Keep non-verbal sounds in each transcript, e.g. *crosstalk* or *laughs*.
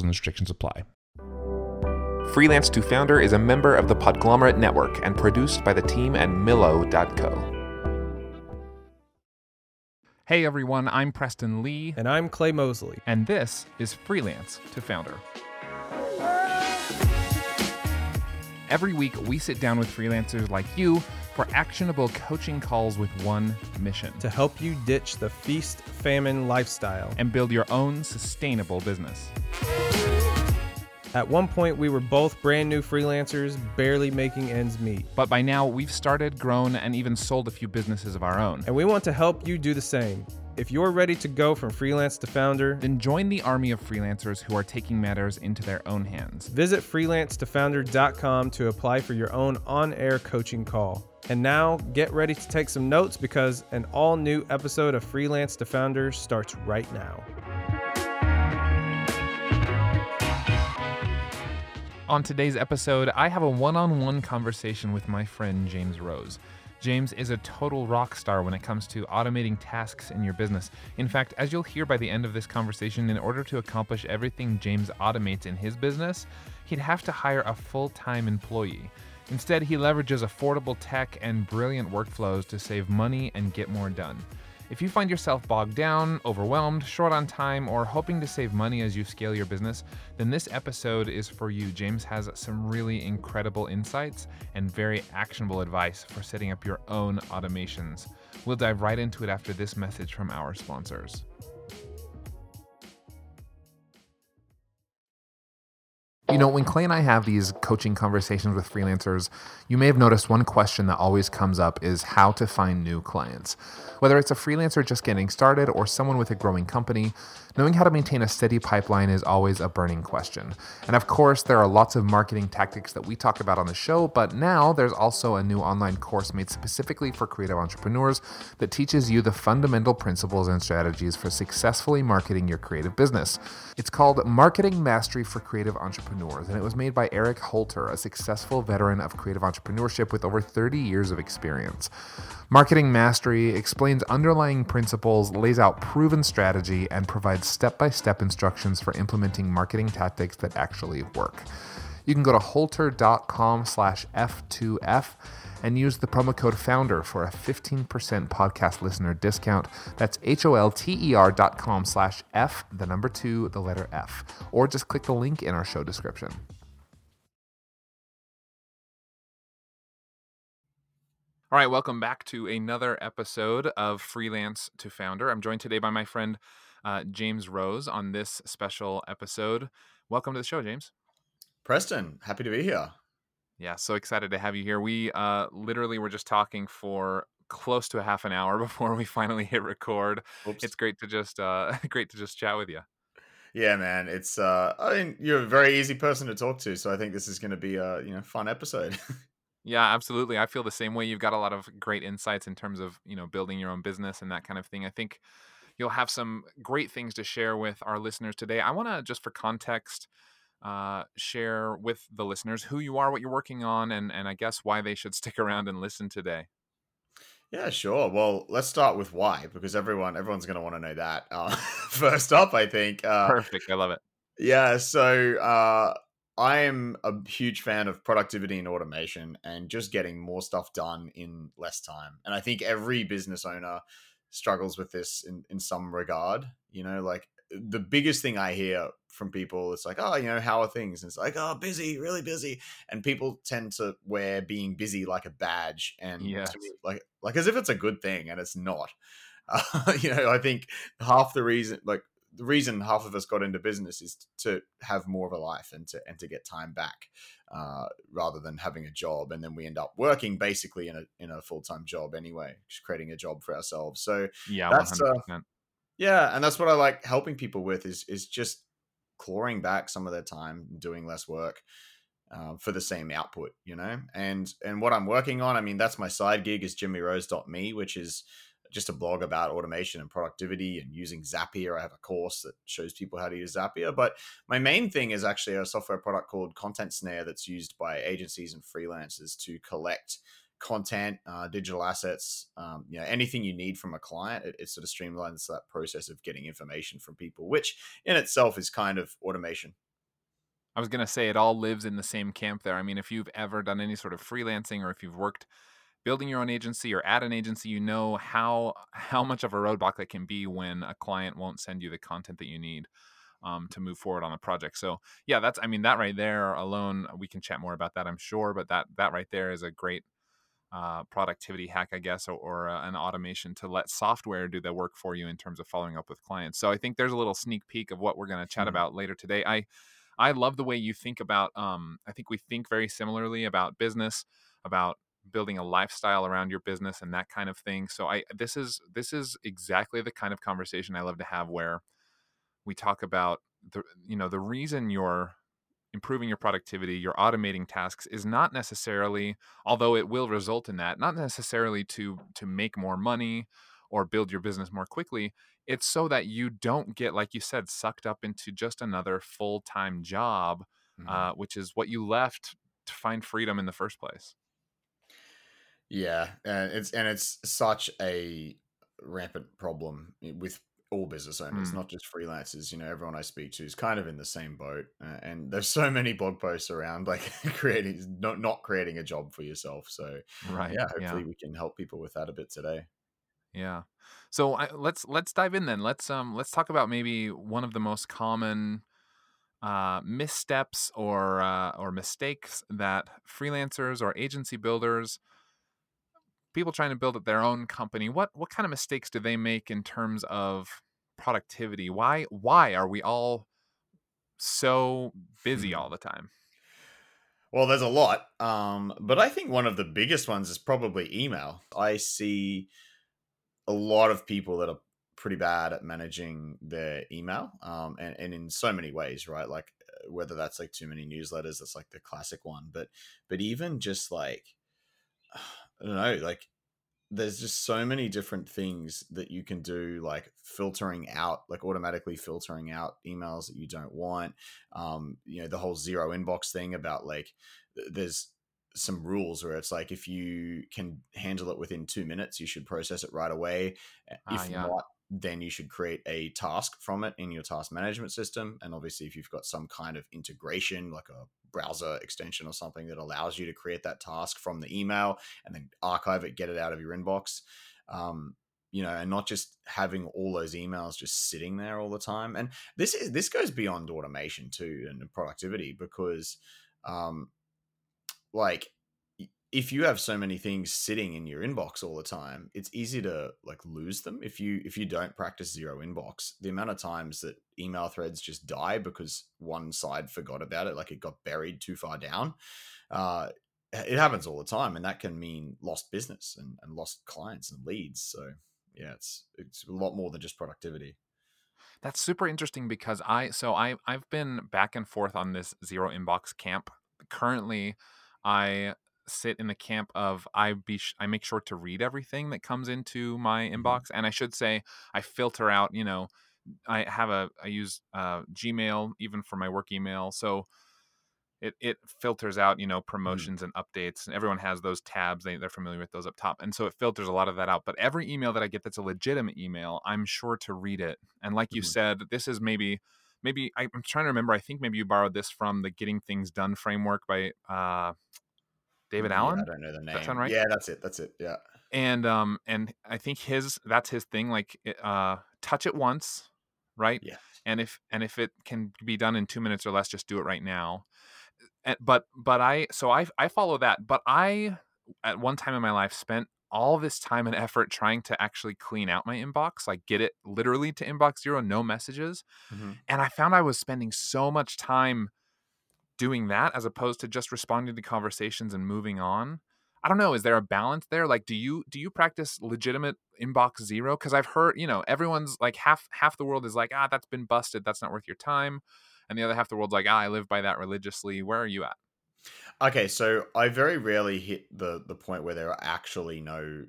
Rules and restrictions apply. Freelance to Founder is a member of the Podglomerate Network and produced by the team at Millo.co. Hey everyone, I'm Preston Lee, And I'm Clay Mosley. and this is Freelance to Founder. Every week, we sit down with freelancers like you for actionable coaching calls with one mission to help you ditch the feast famine lifestyle. and build your own sustainable business. At one point, we were both brand new freelancers, barely making ends meet. But by now, we've started, grown, and even sold a few businesses of our own. And we want to help you do the same. If you're ready to go from freelance to founder, Then join the army of freelancers who are taking matters into their own hands. visit freelancetofounder.com to apply for your own on air coaching call. And now, get ready to take some notes because an all new episode of Freelance to Founder starts right now. On today's episode, I have a one on one conversation with my friend James Rose. James is a total rock star when it comes to automating tasks in your business. In fact, as you'll hear by the end of this conversation, in order to accomplish everything James automates in his business, he'd have to hire a full time employee. Instead, he leverages affordable tech and brilliant workflows to save money and get more done. If you find yourself bogged down, overwhelmed, short on time, or hoping to save money as you scale your business, then this episode is for you. James has some really incredible insights and very actionable advice for setting up your own automations. We'll dive right into it after this message from our sponsors. You know, when Clay and I have these coaching conversations with freelancers, you may have noticed one question that always comes up is how to find new clients. Whether it's a freelancer just getting started or someone with a growing company, knowing how to maintain a steady pipeline is always a burning question. And of course, there are lots of marketing tactics that we talk about on the show, but now there's also a new online course made specifically for creative entrepreneurs that teaches you the fundamental principles and strategies for successfully marketing your creative business. It's called Marketing Mastery for Creative Entrepreneurs, and it was made by Eric Holter, a successful veteran of creative entrepreneurship with over 30 years of experience. Marketing Mastery explains underlying principles, lays out proven strategy, and provides step by step instructions for implementing marketing tactics that actually work. You can go to holter.com slash F2F and use the promo code FOUNDER for a 15% podcast listener discount. That's H-O-L-T-E-R dot com slash F, the number two, the letter F. Or just click the link in our show description. All right, welcome back to another episode of Freelance to Founder. I'm joined today by my friend uh, James Rose on this special episode. Welcome to the show, James. Preston, happy to be here. Yeah, so excited to have you here. We uh, literally were just talking for close to a half an hour *laughs* before we finally hit record. Oops. It's great to just uh, *laughs* great to just chat with you. yeah, man. It's uh, I mean, you're a very easy person to talk to, so I think this is going to be a you know fun episode. *laughs* Yeah, absolutely. I feel the same way. You've got a lot of great insights in terms of, you know, building your own business and that kind of thing. I think you'll have some great things to share with our listeners today. I want to just for context uh, share with the listeners who you are, what you're working on, and and I guess why they should *laughs* stick around and listen today. yeah, sure. Well, let's start with why, because everyone everyone's going to want to know that. Uh, *laughs* first up, I think. Uh, Perfect. I love it. Yeah, so uh, I am a huge fan of productivity and automation and just getting more stuff done in less time. And I think every business owner struggles with this in, in some regard. You know, like the biggest thing I hear from people is like, oh, you know, how are things? And it's like, oh, busy, really busy. And people tend to wear being busy like a badge and Yes. like like as if it's a good thing, and it's not. Uh, *laughs* you know, I think half the reason, like the reason half of us got into business is to have more of a life and to and to get time back uh, rather than having a job and then we end up working basically in a in a full-time job anyway just creating a job for ourselves so Yeah, That's, uh, 100%. yeah and that's what i like helping people with is is just clawing back some of their time, doing less work. Uh, for the same output, you know, and and what I'm working on, I mean, that's my side gig is jimmyrose.me, which is just a blog about automation and productivity and using Zapier. I have a course that shows people how to use Zapier. But my main thing is actually a software product called Content Snare that's used by agencies and freelancers to collect content, uh, digital assets, um, you know, anything you need from a client. It, it sort of streamlines that process of getting information from people, which in itself is kind of automation. I was going to say it all lives in the same camp there. I mean, if you've ever done any sort of freelancing or if you've worked building your own agency or at an agency, you know how how much of a roadblock that can be when a client won't send you the content that you need um, to move forward on the project. So yeah, that's I mean that right there alone, we can chat more about that, I'm sure. But that that right there is a great uh, productivity hack, I guess, or, or uh, an automation to let software do the work for you in terms of following up with clients. So I think there's a little sneak peek of what we're going to chat mm-hmm. about later today. I I love the way you think about. Um, I think we think very similarly about business, about building a lifestyle around your business and that kind of thing. So I this is this is exactly the kind of conversation I love to have where we talk about the you know the reason you're improving your productivity, you're automating tasks is not necessarily although it will result in that, not necessarily to to make more money or build your business more quickly. It's so that you don't get like you said sucked up into just another full-time job mm-hmm. uh, which is what you left to find freedom in the first place. Yeah, and it's and it's such a rampant problem with all business owners, mm. not just freelancers. You know, everyone I speak to is kind of in the same boat, uh, and there's so many blog posts around *laughs* like creating not not creating a job for yourself. So, right, yeah, hopefully yeah. we can help people with that a bit today. Yeah. So I, let's let's dive in then. Let's um let's talk about maybe one of the most common uh, missteps or uh, or mistakes that freelancers or agency builders people trying to build up their own company, what what kind of mistakes do they make in terms of productivity? Why why are we all so busy hmm. all the time? Well, there's a lot, um, but I think one of the biggest ones is probably email. I see a lot of people that are pretty bad at managing their email, um, and, and in so many ways, right? Like uh, whether that's like too many newsletters, that's like the classic one, but but even just like I don't know, like there's just so many different things that you can do, like filtering out, like automatically filtering out emails that you don't want. Um, you know, the whole zero inbox thing about like there's some rules where it's like if you can handle it within two minutes, you should process it right away. Uh, if yeah. not, then you should create a task from it in your task management system. And obviously, if you've got some kind of integration, like a browser extension or something that allows you to create that task from the email and then archive it, get it out of your inbox. Um, you know, and not just having all those emails just sitting there all the time. And this is this goes beyond automation too and productivity because, um, like if you have so many things sitting in your inbox all the time it's easy to like lose them. If you if you don't practice zero inbox the amount of times that email threads just die because one side forgot about it like it got buried too far down uh it happens all the time and that can mean lost business and, and lost clients and leads. So yeah it's it's a lot more than just productivity. That's super interesting because i so i i've been back and forth on this zero inbox camp. Currently I sit in the camp of I be sh- I make sure to read everything that comes into my mm-hmm. inbox, and I should say I filter out. You know, I have a I use uh, Gmail even for my work email, so it it filters out you know mm. promotions mm-hmm. and updates, and everyone has those tabs. They they're familiar with those up top, and so it filters a lot of that out. But every email that I get that's a legitimate email, I'm sure to read it. And like mm-hmm. you said, this is maybe maybe I'm trying to remember. I think maybe you borrowed this from the Getting Things Done framework by uh, David Allen. Yeah, I don't know the name. That sound right? Yeah, that's it. That's it. Yeah. And um and I think his that's his thing. Like uh, touch it once, right? Yeah. And if and if it can be done in two minutes or less, just do it right now. And, but but I so I I follow that. But I at one time in my life spent all this time and effort trying to actually clean out my inbox, like get it literally to inbox zero, no messages. Mm-hmm. And I found I was spending so much time doing that as opposed to just responding to conversations and moving on i don't know is there a balance there like do you do you practice legitimate inbox zero because i've heard you know everyone's like half half the world is like ah that's been busted that's not worth your time and the other half of the world's like, ah, I live by that religiously. Where are you at? Okay, so I very rarely hit the the point where there are actually no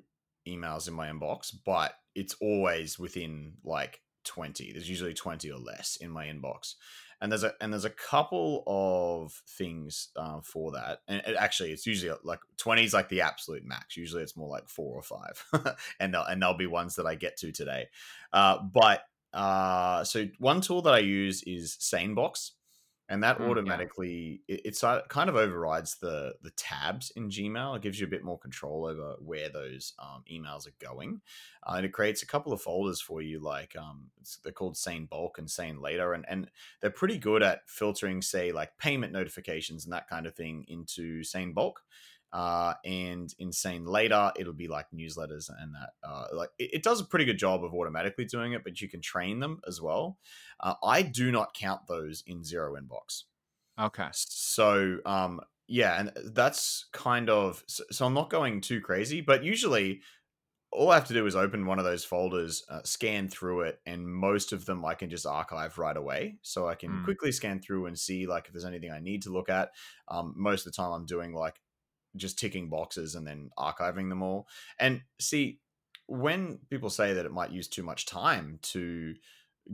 emails in my inbox, but it's always within like 20. There's usually 20 or less in my inbox. And there's a and there's a couple of things uh, for that, and it, actually, it's usually like twenty is like the absolute max. Usually, it's more like four or five, *laughs* and they'll, and there'll be ones that I get to today. Uh, but uh, so one tool that I use is SaneBox, and that Mm, yeah. automatically it, it's uh, kind of overrides the the tabs in Gmail. It gives you a bit more control over where those um, emails are going, uh, and it creates a couple of folders for you. Like um, it's, they're called Sane Bulk and Sane Later, and and they're pretty good at filtering, say, like payment notifications and that kind of thing into Sane Bulk. Uh, and in Sane Later it'll be like newsletters and that uh, like it, it does a pretty good job of automatically doing it but you can train them as well uh, i do not count those in zero inbox Okay. so um yeah and that's kind of so, so i'm not going too crazy but usually all i have to do is open one of those folders uh, scan through it and most of them i can just archive right away so i can Mm. quickly scan through and see like if there's anything i need to look at um, most of the time i'm doing like just ticking boxes and then archiving them all. And see when people say that it might use too much time to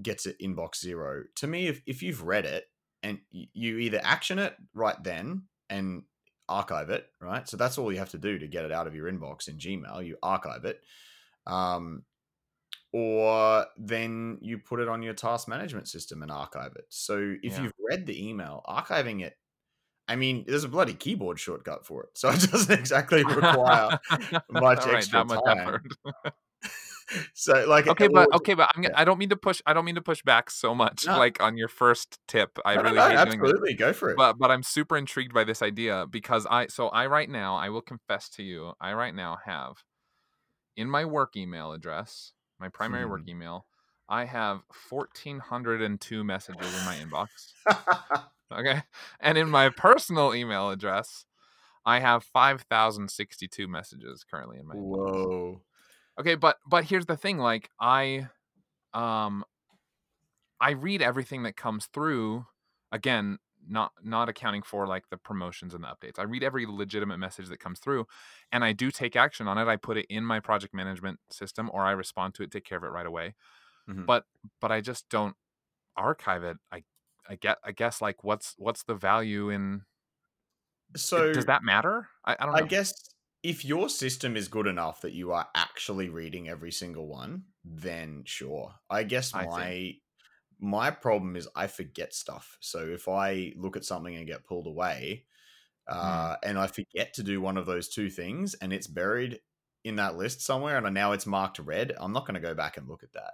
get to inbox zero to me if, if you've read it and you either action it right then and archive it right? So that's all you have to do to get it out of your inbox in gmail you archive it um, or then you put it on your task management system and archive it. So if Yeah. you've read the email archiving it i mean there's a bloody keyboard shortcut for it so *laughs* it doesn't exactly require *laughs* much right, extra much time. effort. *laughs* so like okay, but okay, but I'm, yeah. I don't mean to push. I don't mean to push back so much. No. Like on your first tip, I No, really no, hate absolutely go for it But but I'm super intrigued by this idea because I so I right now I will confess to you I right now have in my work email address my primary work Hmm. email I have 1402 messages in my inbox okay? And in my personal email address I have 5062 messages currently in my inbox. Whoa. Okay but but here's the thing like i um i read everything that comes through again not not accounting for like the promotions and the updates. I read every legitimate message that comes through and i do take action on it. I put it in my project management system or i respond to it take care of it right away. Mhm. but but i just don't archive it i i get i guess like what's what's the value in so does that matter i, I don't know I guess if your system is good enough that you are actually reading every single one, then sure. I guess I my see. my problem is I forget stuff. So if I look at something and get pulled away, Hmm. uh, and I forget to do one of those two things, and it's buried in that list somewhere, and now it's marked red, I'm not going to go back and look at that.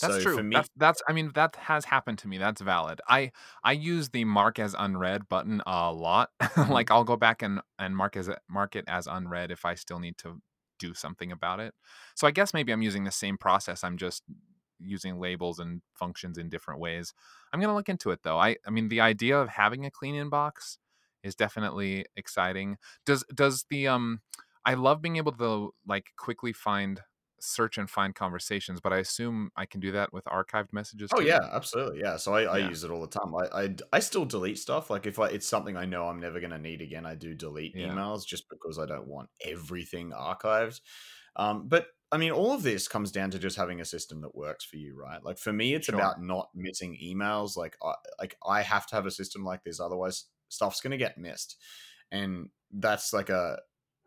That's so true. me, that's that's I mean that has happened to me. That's valid. I I use the mark as unread button a lot. *laughs* Mm-hmm. like I'll go back and and mark as mark it as unread if I still need to do something about it. So I guess maybe I'm using the same process. I'm just using labels and functions in different ways. I'm going to look into it though. I I mean the idea of having a clean inbox is definitely exciting. Does does the um I love being able to like quickly find search and find conversations, but I assume I can do that with archived messages. Oh too? yeah, absolutely. Yeah. So I, I Yeah. use it all the time. I, I I still delete stuff. Like if I, it's something I know I'm never gonna need again, I do delete Yeah. emails just because I don't want everything archived. Um, but I mean, all of this comes down to just having a system that works for you, right? Like for me, it's Sure. about not missing emails. Like I, like I have to have a system like this, otherwise stuff's gonna get missed, and that's like a,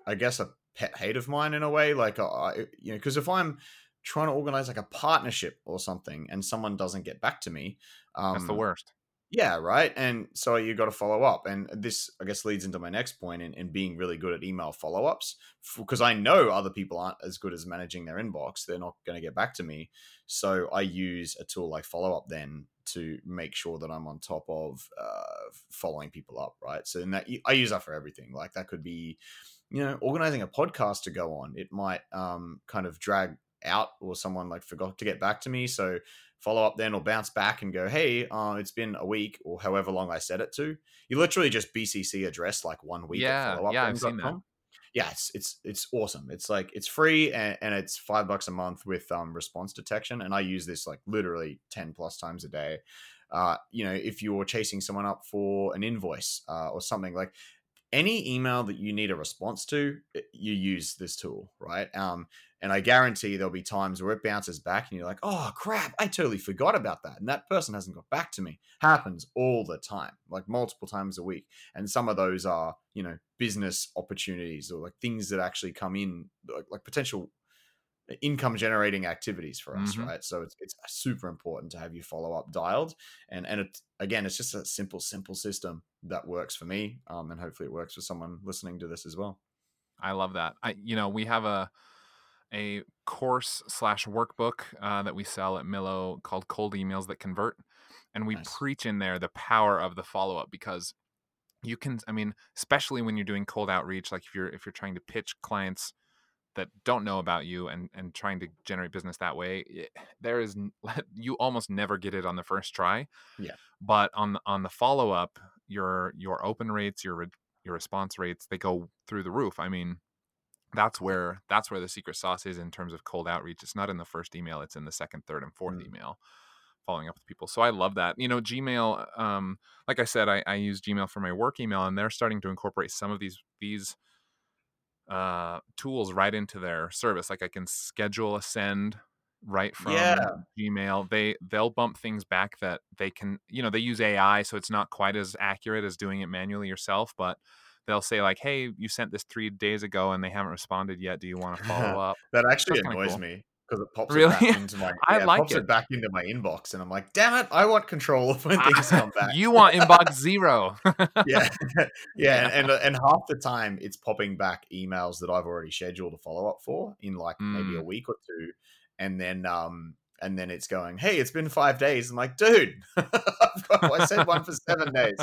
I guess a pet hate of mine in a way. Like I, you know, because if I'm trying to organize like a partnership or something and someone doesn't get back to me um That's the worst. yeah right and so you got to follow up and this i guess leads into my next point in, in being really good at email follow-ups because i know other people aren't as good as managing their inbox they're not going to get back to me so i use a tool like FollowUpThen to make sure that i'm on top of uh, following people up right so in that i use that for everything like that could be you know organizing a podcast to go on it might um, kind of drag out or someone like forgot to get back to me so FollowUpThen or bounce back and go hey uh, it's been a week or however long i set it to. You literally just bcc address like one week Yeah, at yeah, I've seen that. yeah it's it's it's awesome. It's like it's free and, and it's five bucks a month with um response detection and i use this like literally 10 plus times a day. Uh, you know, if you're chasing someone up for an invoice uh, or something like any email that you need a response to, you use this tool, right? Um, and I guarantee there'll be times where it bounces back and you're like, oh crap, I totally forgot about that. And that person hasn't got back to me. Happens all the time, like multiple times a week. And some of those are, you know, business opportunities or like things that actually come in, like, like potential income generating activities for us mm-hmm. right so it's, it's super important to have your follow up dialed and and it again it's just a simple simple system that works for me um, and hopefully it works for someone listening to this as well i love that i you know we have a a course slash workbook uh, that we sell at Millo called Cold Emails That Convert, and we nice. preach in there the power of the follow up because you can. I mean, especially when you're doing cold outreach, like if you're if you're trying to pitch clients that don't know about you and and trying to generate business that way it, there is *laughs* you almost never get it on the first try yeah but on on the follow up your your open rates your your response rates they go through the roof i mean that's where that's where the secret sauce is in terms of cold outreach. It's not in the first email; it's in the second, third, and fourth mm. email, following up with people. So I love that. You know, Gmail. Um, like I said, I, I use Gmail for my work email, and they're starting to incorporate some of these these uh, tools right into their service. Like I can schedule a send right from yeah. Gmail. They they'll bump things back that they can. You know, they use AI, so it's not quite as accurate as doing it manually yourself, but they'll say like, "Hey, you sent this three days ago and they haven't responded yet. Do you want to *laughs* follow up?" that actually annoys cool. me because it pops really? it back into my *laughs* I yeah, like pops it. it. back into my inbox, and I'm like, "Damn it! I want control of when things come *laughs* back." you want inbox *laughs* zero. yeah, yeah, and, and, and half the time it's popping back emails that I've already scheduled a follow up for in like mm. maybe a mm. week or two, and then um and then it's going, "Hey, it's been five days." I'm like, "Dude, I said one for seven days."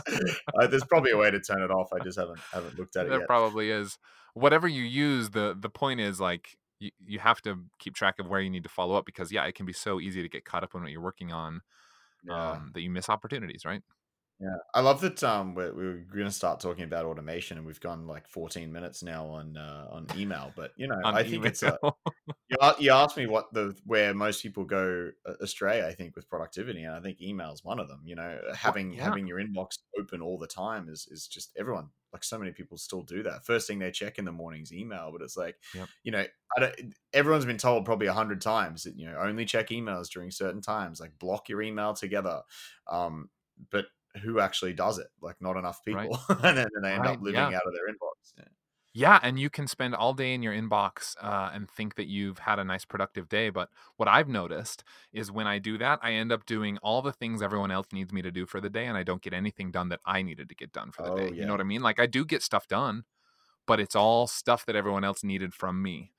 Uh, there's probably a way to turn it off. I just haven't haven't looked at it. Yet. There yet. probably is. Whatever you use, the the point is like you, you have to keep track of where you need to follow up because yeah, it can be so easy to get caught up on what you're working on yeah. um, that you miss opportunities, right? Yeah, I love that. Um, we're, we're going to start talking about automation, and we've gone like 14 minutes now on uh, on email. But you know, I think it's a, *laughs* you, you asked me what the where most people go astray. I think with productivity, and I think email is one of them. You know, having yeah. having your inbox open all the time is is just everyone like so many people still do that. First thing they check in the morning's email, but it's like, yep. you know, everyone's been told probably a hundred times that you know only check emails during certain times, like block your email together. Um, but who actually does it. Like not enough people, right. *laughs* and then they end right. up living yeah. out of their inbox. Yeah. yeah. and you can spend all day in your inbox uh, and think that you've had a nice productive day. But what I've noticed is when I do that, I end up doing all the things everyone else needs me to do for the day, and I don't get anything done that I needed to get done for the oh, day. Yeah. You know what I mean? Like I do get stuff done, but it's all stuff that everyone else needed from me.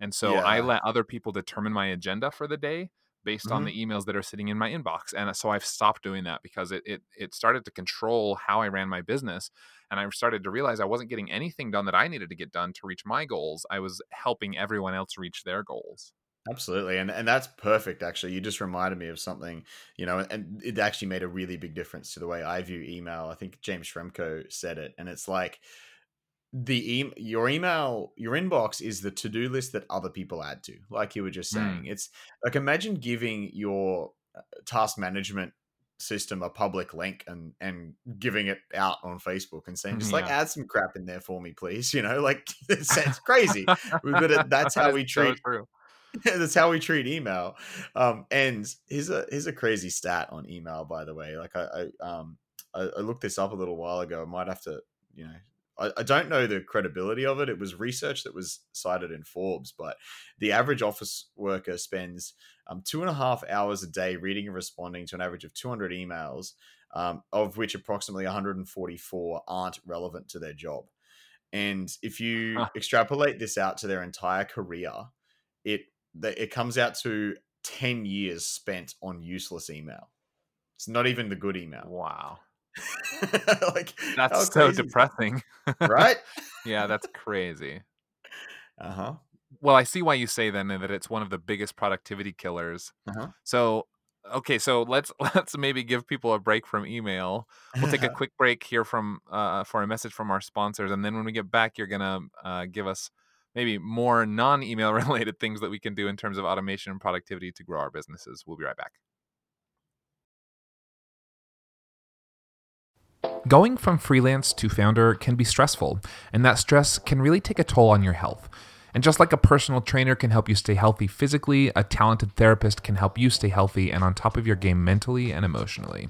And so I let other people determine my agenda for the day based mm-hmm. on the emails that are sitting in my inbox. And so I've stopped doing that because it, it it started to control how I ran my business. And I started to realize I wasn't getting anything done that I needed to get done to reach my goals. I was helping everyone else reach their goals. Absolutely. And and that's perfect actually. You just reminded me of something, you know, and it actually made a really big difference to the way I view email. I think James Schramko said it. And it's like the e- your email your inbox is the to-do list that other people add to like you were just saying mm. it's like imagine giving your uh, task management system a public link and and giving it out on facebook and saying just yeah. like add some crap in there for me please *laughs* you know like *laughs* it sounds *laughs* crazy but it, that's how we treat so that's how we treat email um and here's a here's a crazy stat on email by the way like i, I um I, I looked this up a little while ago i might have to you know I, I don't know the credibility of it. It was research that was cited in Forbes, but the average office worker spends um, two and a half hours a day reading and responding to an average of 200 emails, um, of which approximately 144 aren't relevant to their job. And if you huh. extrapolate this out to their entire career, it it comes out to 10 years spent on useless email. It's not even the good email. Wow. *laughs* like that's so depressing, right? *laughs* yeah, that's crazy. Uh huh. Well, I see why you say then that it's one of the biggest productivity killers. Uh-huh. So, okay, so let's *laughs* let's maybe give people a break from email. We'll take a quick break here from uh, for a message from our sponsors, and then when we get back, you're gonna uh, give us maybe more non-email related things that we can do in terms of automation and productivity to grow our businesses. We'll be right back. Going from freelance to founder can be stressful, and that stress can really take a toll on your health. And just like a personal trainer can help you stay healthy physically, a talented therapist can help you stay healthy and on top of your game mentally and emotionally.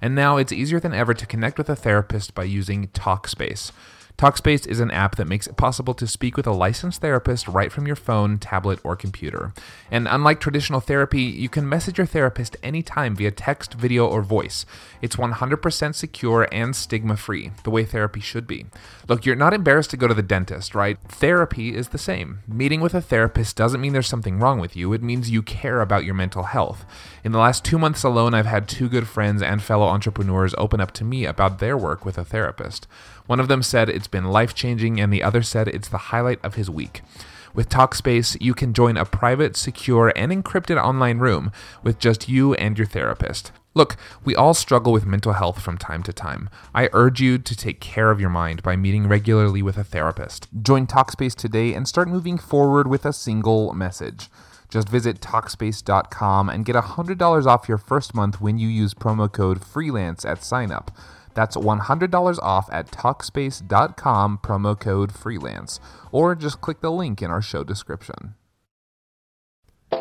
And now it's easier than ever to connect with a therapist by using Talkspace. Talkspace is an app that makes it possible to speak with a licensed therapist right from your phone, tablet, or computer. And unlike traditional therapy, you can message your therapist anytime via text, video, or voice. It's 100% secure and stigma free, the way therapy should be. Look, you're not embarrassed to go to the dentist, right? Therapy is the same. Meeting with a therapist doesn't mean there's something wrong with you, it means you care about your mental health. In the last two months alone, I've had two good friends and fellow entrepreneurs open up to me about their work with a therapist. One of them said it's been life changing, and the other said it's the highlight of his week. With Talkspace, you can join a private, secure, and encrypted online room with just you and your therapist. Look, we all struggle with mental health from time to time. I urge you to take care of your mind by meeting regularly with a therapist. Join Talkspace today and start moving forward with a single message. Just visit Talkspace.com and get $100 off your first month when you use promo code FREELANCE at signup. That's $100 off at Talkspace.com, promo code FREELANCE, or just click the link in our show description.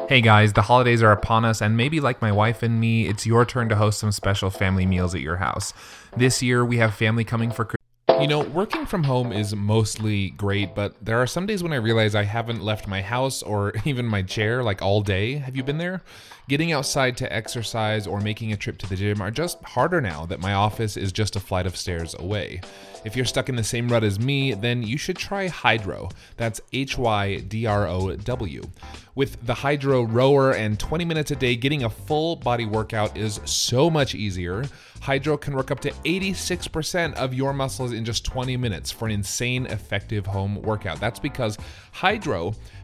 Hey guys, the holidays are upon us, and maybe like my wife and me, it's your turn to host some special family meals at your house. This year, we have family coming for Christmas. You know, working from home is mostly great, but there are some days when I realize I haven't left my house or *laughs* even my chair like all day. Have you been there? Getting outside to exercise or making a trip to the gym are just harder now that my office is just a flight of stairs away. If you're stuck in the same rut as me, then you should try Hydrow. That's H Y D R O W. With the Hydrow rower and 20 minutes a day, getting a full body workout is so much easier. Hydrow can work up to 86% of your muscles in just 20 minutes for an insane effective home workout. That's because Hydrow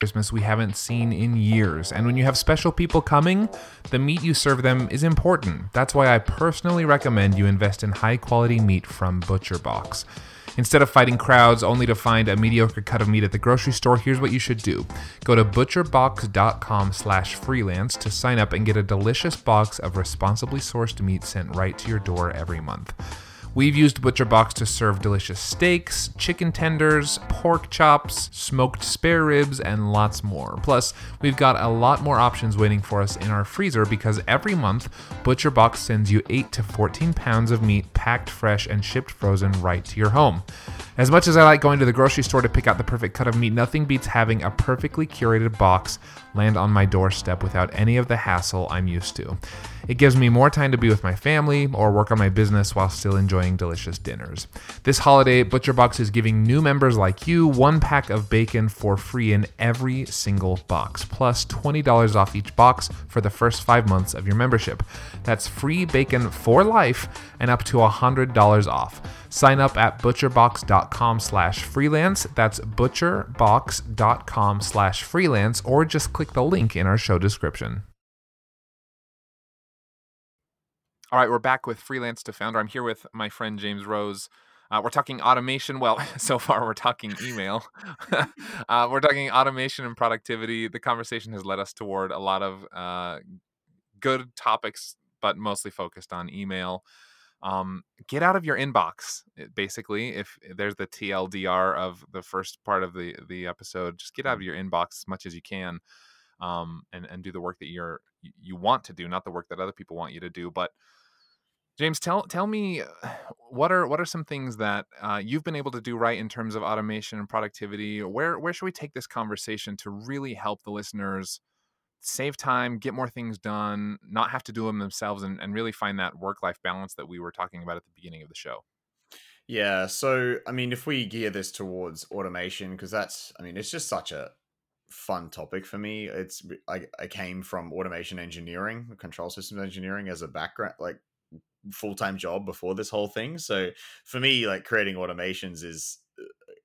Christmas we haven't seen in years. And when you have special people coming, the meat you serve them is important. That's why I personally recommend you invest in high quality meat from Butcher Box. Instead of fighting crowds only to find a mediocre cut of meat at the grocery store, here's what you should do. Go to butcherbox.com slash freelance to sign up and get a delicious box of responsibly sourced meat sent right to your door every month. We've used ButcherBox to serve delicious steaks, chicken tenders, pork chops, smoked spare ribs, and lots more. Plus, we've got a lot more options waiting for us in our freezer because every month, ButcherBox sends you 8 to 14 pounds of meat packed fresh and shipped frozen right to your home. As much as I like going to the grocery store to pick out the perfect cut of meat, nothing beats having a perfectly curated box land on my doorstep without any of the hassle I'm used to. It gives me more time to be with my family or work on my business while still enjoying delicious dinners. This holiday, ButcherBox is giving new members like you one pack of bacon for free in every single box, plus $20 off each box for the first five months of your membership. That's free bacon for life and up to $100 off. Sign up at butcherbox.com slash freelance. That's butcherbox.com slash freelance, or just click the link in our show description. All right, we're back with Freelance to Founder. I'm here with my friend James Rose. Uh, we're talking automation. Well, *laughs* so far we're talking email. *laughs* uh, we're talking automation and productivity. The conversation has led us toward a lot of uh, good topics, but mostly focused on email. Um, get out of your inbox, eh, basically. If there's the TLDR of the first part of the the episode, just get out of your inbox as much as you can, um, and and do the work that you're you want to do, not the work that other people want you to do, but James, tell tell me what are what are some things that uh, you've been able to do right in terms of automation and productivity? Where where should we take this conversation to really help the listeners save time, get more things done, not have to do them themselves, and, and really find that work life balance that we were talking about at the beginning of the show? Yeah, so I mean, if we gear this towards automation, because that's I mean, it's just such a fun topic for me. It's I, I came from automation engineering, control systems engineering as a background, like full time job before this whole thing. So for me, like creating automations is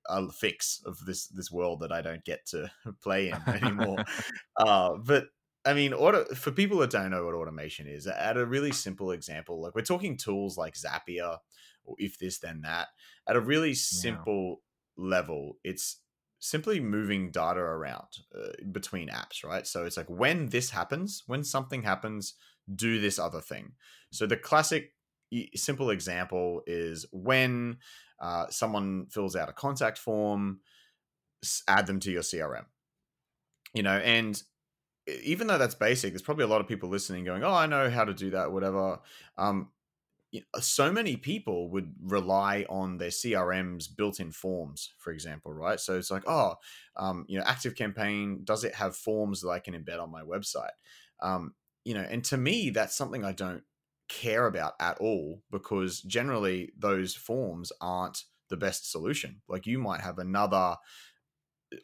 uh, a fix of this this world that I don't get to *laughs* play in anymore. *laughs* uh, but I mean, auto for people that don't know what automation is, at a really simple example, like we're talking tools like Zapier or if this then that. At a really simple yeah. level, it's simply moving data around uh, between apps, right? So it's like when this happens, when something happens, do this other thing. So the classic simple example is when uh, someone fills out a contact form, add them to your CRM. You know, and even though that's basic, there's probably a lot of people listening going, "Oh, I know how to do that, whatever." Um, so many people would rely on their CRM's built-in forms, for example, right? So it's like, oh, um, you know, Active Campaign does it have forms that I can embed on my website? Um, you know, and to me, that's something I don't care about at all because generally those forms aren't the best solution. Like you might have another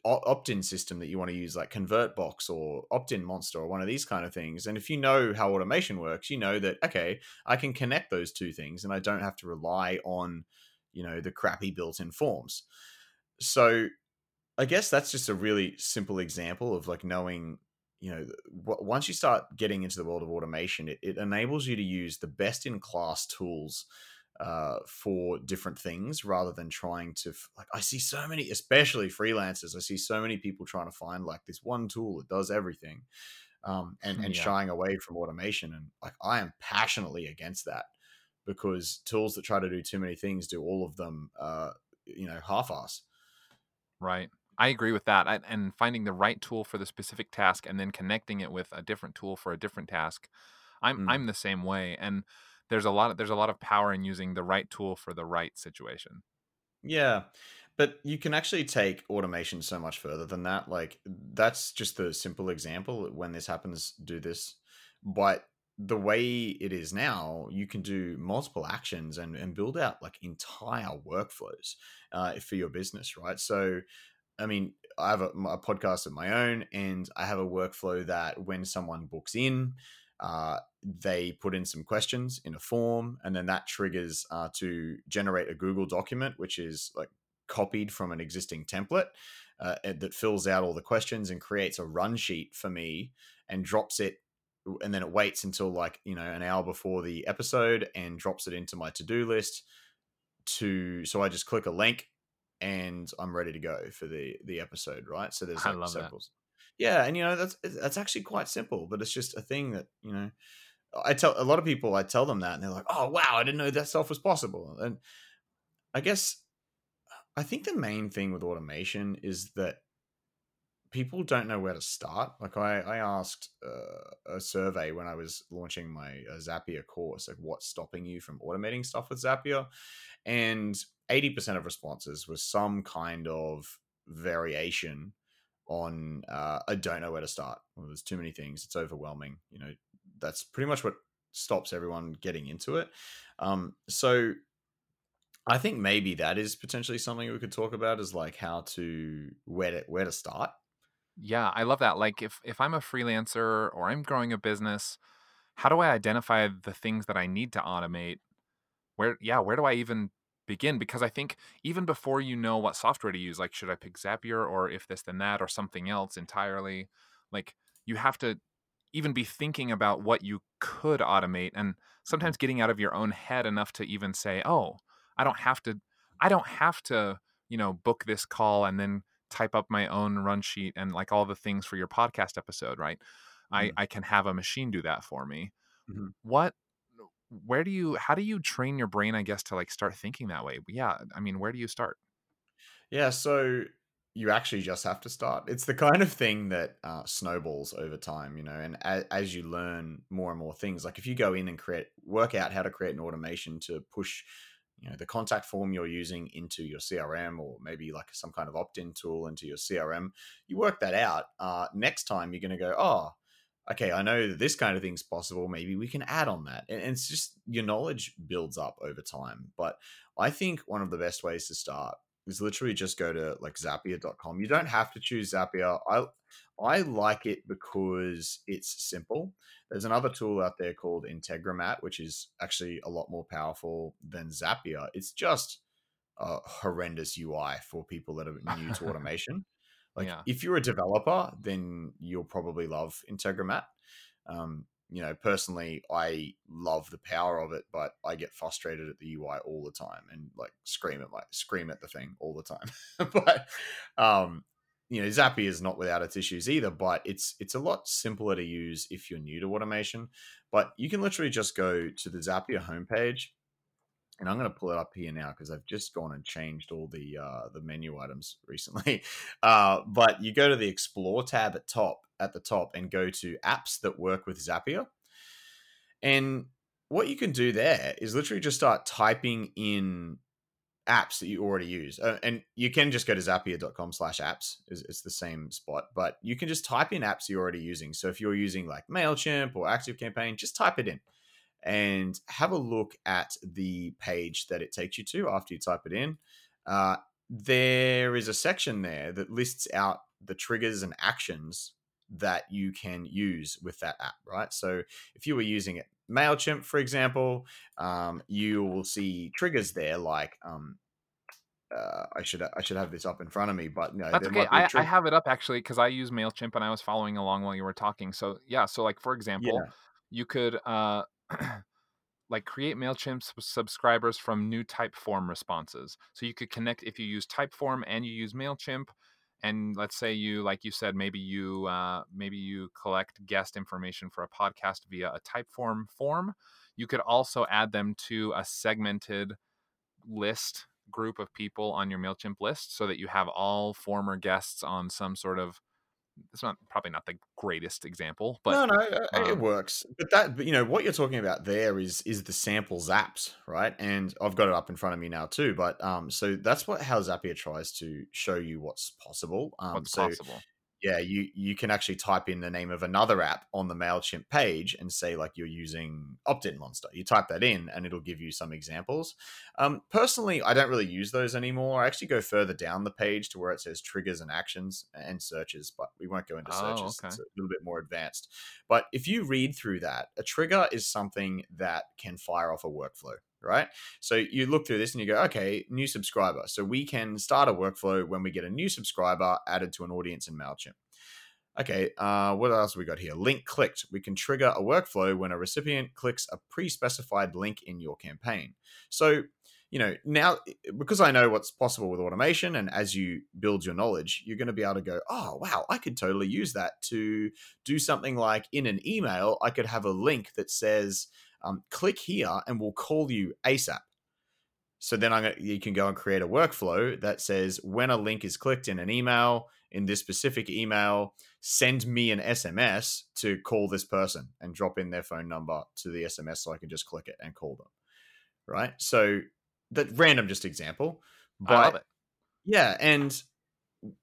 uh, opt-in system that you want to use like convertbox or OptinMonster or one of these kind of things and if you know how automation works you know that okay i can connect those two things and i don't have to rely on you know the crappy built-in forms so i guess that's just a really simple example of like knowing you know once you start getting into the world of automation it, it enables you to use the best in class tools uh, for different things rather than trying to like i see so many especially freelancers i see so many people trying to find like this one tool that does everything um, and *laughs* and yeah. shying away from automation and like i am passionately against that because tools that try to do too many things do all of them uh, you know half-ass right I agree with that. I, and finding the right tool for the specific task and then connecting it with a different tool for a different task. I'm mm. I'm the same way. And there's a lot of there's a lot of power in using the right tool for the right situation. Yeah. But you can actually take automation so much further than that. Like that's just the simple example. When this happens, do this. But the way it is now, you can do multiple actions and, and build out like entire workflows uh, for your business, right? So I mean, I have a, a, podcast of my own, and I have a workflow that when someone books in, uh, they put in some questions in a form, and then that triggers uh, to generate a Google document, which is like copied from an existing template uh, that fills out all the questions and creates a run sheet for me and drops it. And then it waits until like, you know, an hour before the episode and drops it into my to do list to so I just click a link and I'm ready to go for the the episode, right? So there's like several. That. Yeah, and you know that's that's actually quite simple, but it's just a thing that you know. I tell a lot of people, I tell them that, and they're like, "Oh, wow, I didn't know that stuff was possible." And I guess I think the main thing with automation is that people don't know where to start. Like I, I asked uh, a survey when I was launching my uh, Zapier course, like what's stopping you from automating stuff with Zapier, and 80% of responses was some kind of variation on uh, I don't know where to start. Well, there's too many things. It's overwhelming. You know, that's pretty much what stops everyone getting into it. Um, so I think maybe that is potentially something we could talk about is like how to where to where to start. Yeah, I love that. Like if if I'm a freelancer or I'm growing a business, how do I identify the things that I need to automate? Where yeah, where do I even begin because I think even before you know what software to use, like should I pick Zapier or if this then that or something else entirely, like you have to even be thinking about what you could automate and sometimes mm-hmm. getting out of your own head enough to even say, "Oh, I don't have to I don't have to, you know, book this call and then type up my own run sheet and like all the things for your podcast episode, right? Mm-hmm. I I can have a machine do that for me." Mm-hmm. What where do you how do you train your brain i guess to like start thinking that way yeah i mean where do you start yeah so you actually just have to start it's the kind of thing that uh, snowballs over time you know and as, as, you learn more and more things like if you go in and create work out how to create an automation to push you know the contact form you're using into your crm or maybe like some kind of opt-in tool into your crm you work that out uh, next time you're going to go oh okay, I know that this kind of thing's possible. Maybe we can add on that. And it's just your knowledge builds up over time. But I think one of the best ways to start is literally just go to like zapier.com. You don't have to choose Zapier. I I like it because it's simple. There's another tool out there called Integromat, which is actually a lot more powerful than Zapier. It's just a horrendous UI for people that are *laughs* new to automation. Like yeah. if you're a developer, then you'll probably love Integromat. Um, you know, personally, I love the power of it, but I get frustrated at the UI all the time and like scream at like scream at the thing all the time. *laughs* but um, you know, Zapier is not without its issues either, but it's it's a lot simpler to use if you're new to automation. But you can literally just go to the Zapier homepage and I'm going to pull it up here now because I've just gone and changed all the uh, the menu items *laughs* recently. Uh, but you go to the Explore tab at top at the top and go to apps that work with Zapier, and what you can do there is literally just start typing in apps that you already use. Uh, and you can just go to zapier.com slash apps it's, it's, the same spot but you can just type in apps you're already using. So if you're using like mailchimp or activecampaign just type it in and have a look at the page that it takes you to after you type it in. Uh, there is a section there that lists out the triggers and actions that you can use with that app, right? So if you were using it, MailChimp, for example, um, you will see triggers there like um, uh, I should I should have this up in front of me, but no, that's okay. I, I, have it up actually because I use Mailchimp and I was following along while you were talking. So yeah, so like for example, yeah. you could uh, like create MailChimp subscribers from new Typeform responses. So you could connect if you use Typeform and you use MailChimp and let's say you like you said maybe you uh, maybe you collect guest information for a podcast via a typeform form you could also add them to a segmented list group of people on your mailchimp list so that you have all former guests on some sort of it's not probably not the greatest example, but no, no, uh, um, it works. But that, but you know, what you're talking about there is is the sample zaps, right? And I've got it up in front of me now too. But um, so that's what how Zapier tries to show you what's possible. Um, what's so possible? Yeah, you you can actually type in the name of another app on the Mailchimp page and say like you're using OptinMonster. You type that in, and it'll give you some examples. Um, personally, I don't really use those anymore. I actually go further down the page to where it says triggers and actions and searches, but we won't go into oh, searches. Okay. It's a little bit more advanced. But if you read through that, a trigger is something that can fire off a workflow right? So you look through this and you go, okay, new subscriber. So we can start a workflow when we get a new subscriber added to an audience in MailChimp. Okay, uh, what else we got here? Link clicked. We can trigger a workflow when a recipient clicks a pre specified link in your campaign. So, you know, now because I know what's possible with automation, and as you build your knowledge, you're going to be able to go, oh, wow, I could totally use that to do something like in an email, I could have a link that says, um, click here and we'll call you ASAP. So then I'm gonna, you can go and create a workflow that says when a link is clicked in an email, in this specific email, send me an SMS to call this person and drop in their phone number to the SMS so I can just click it and call them. Right. So that random just example. But yeah, and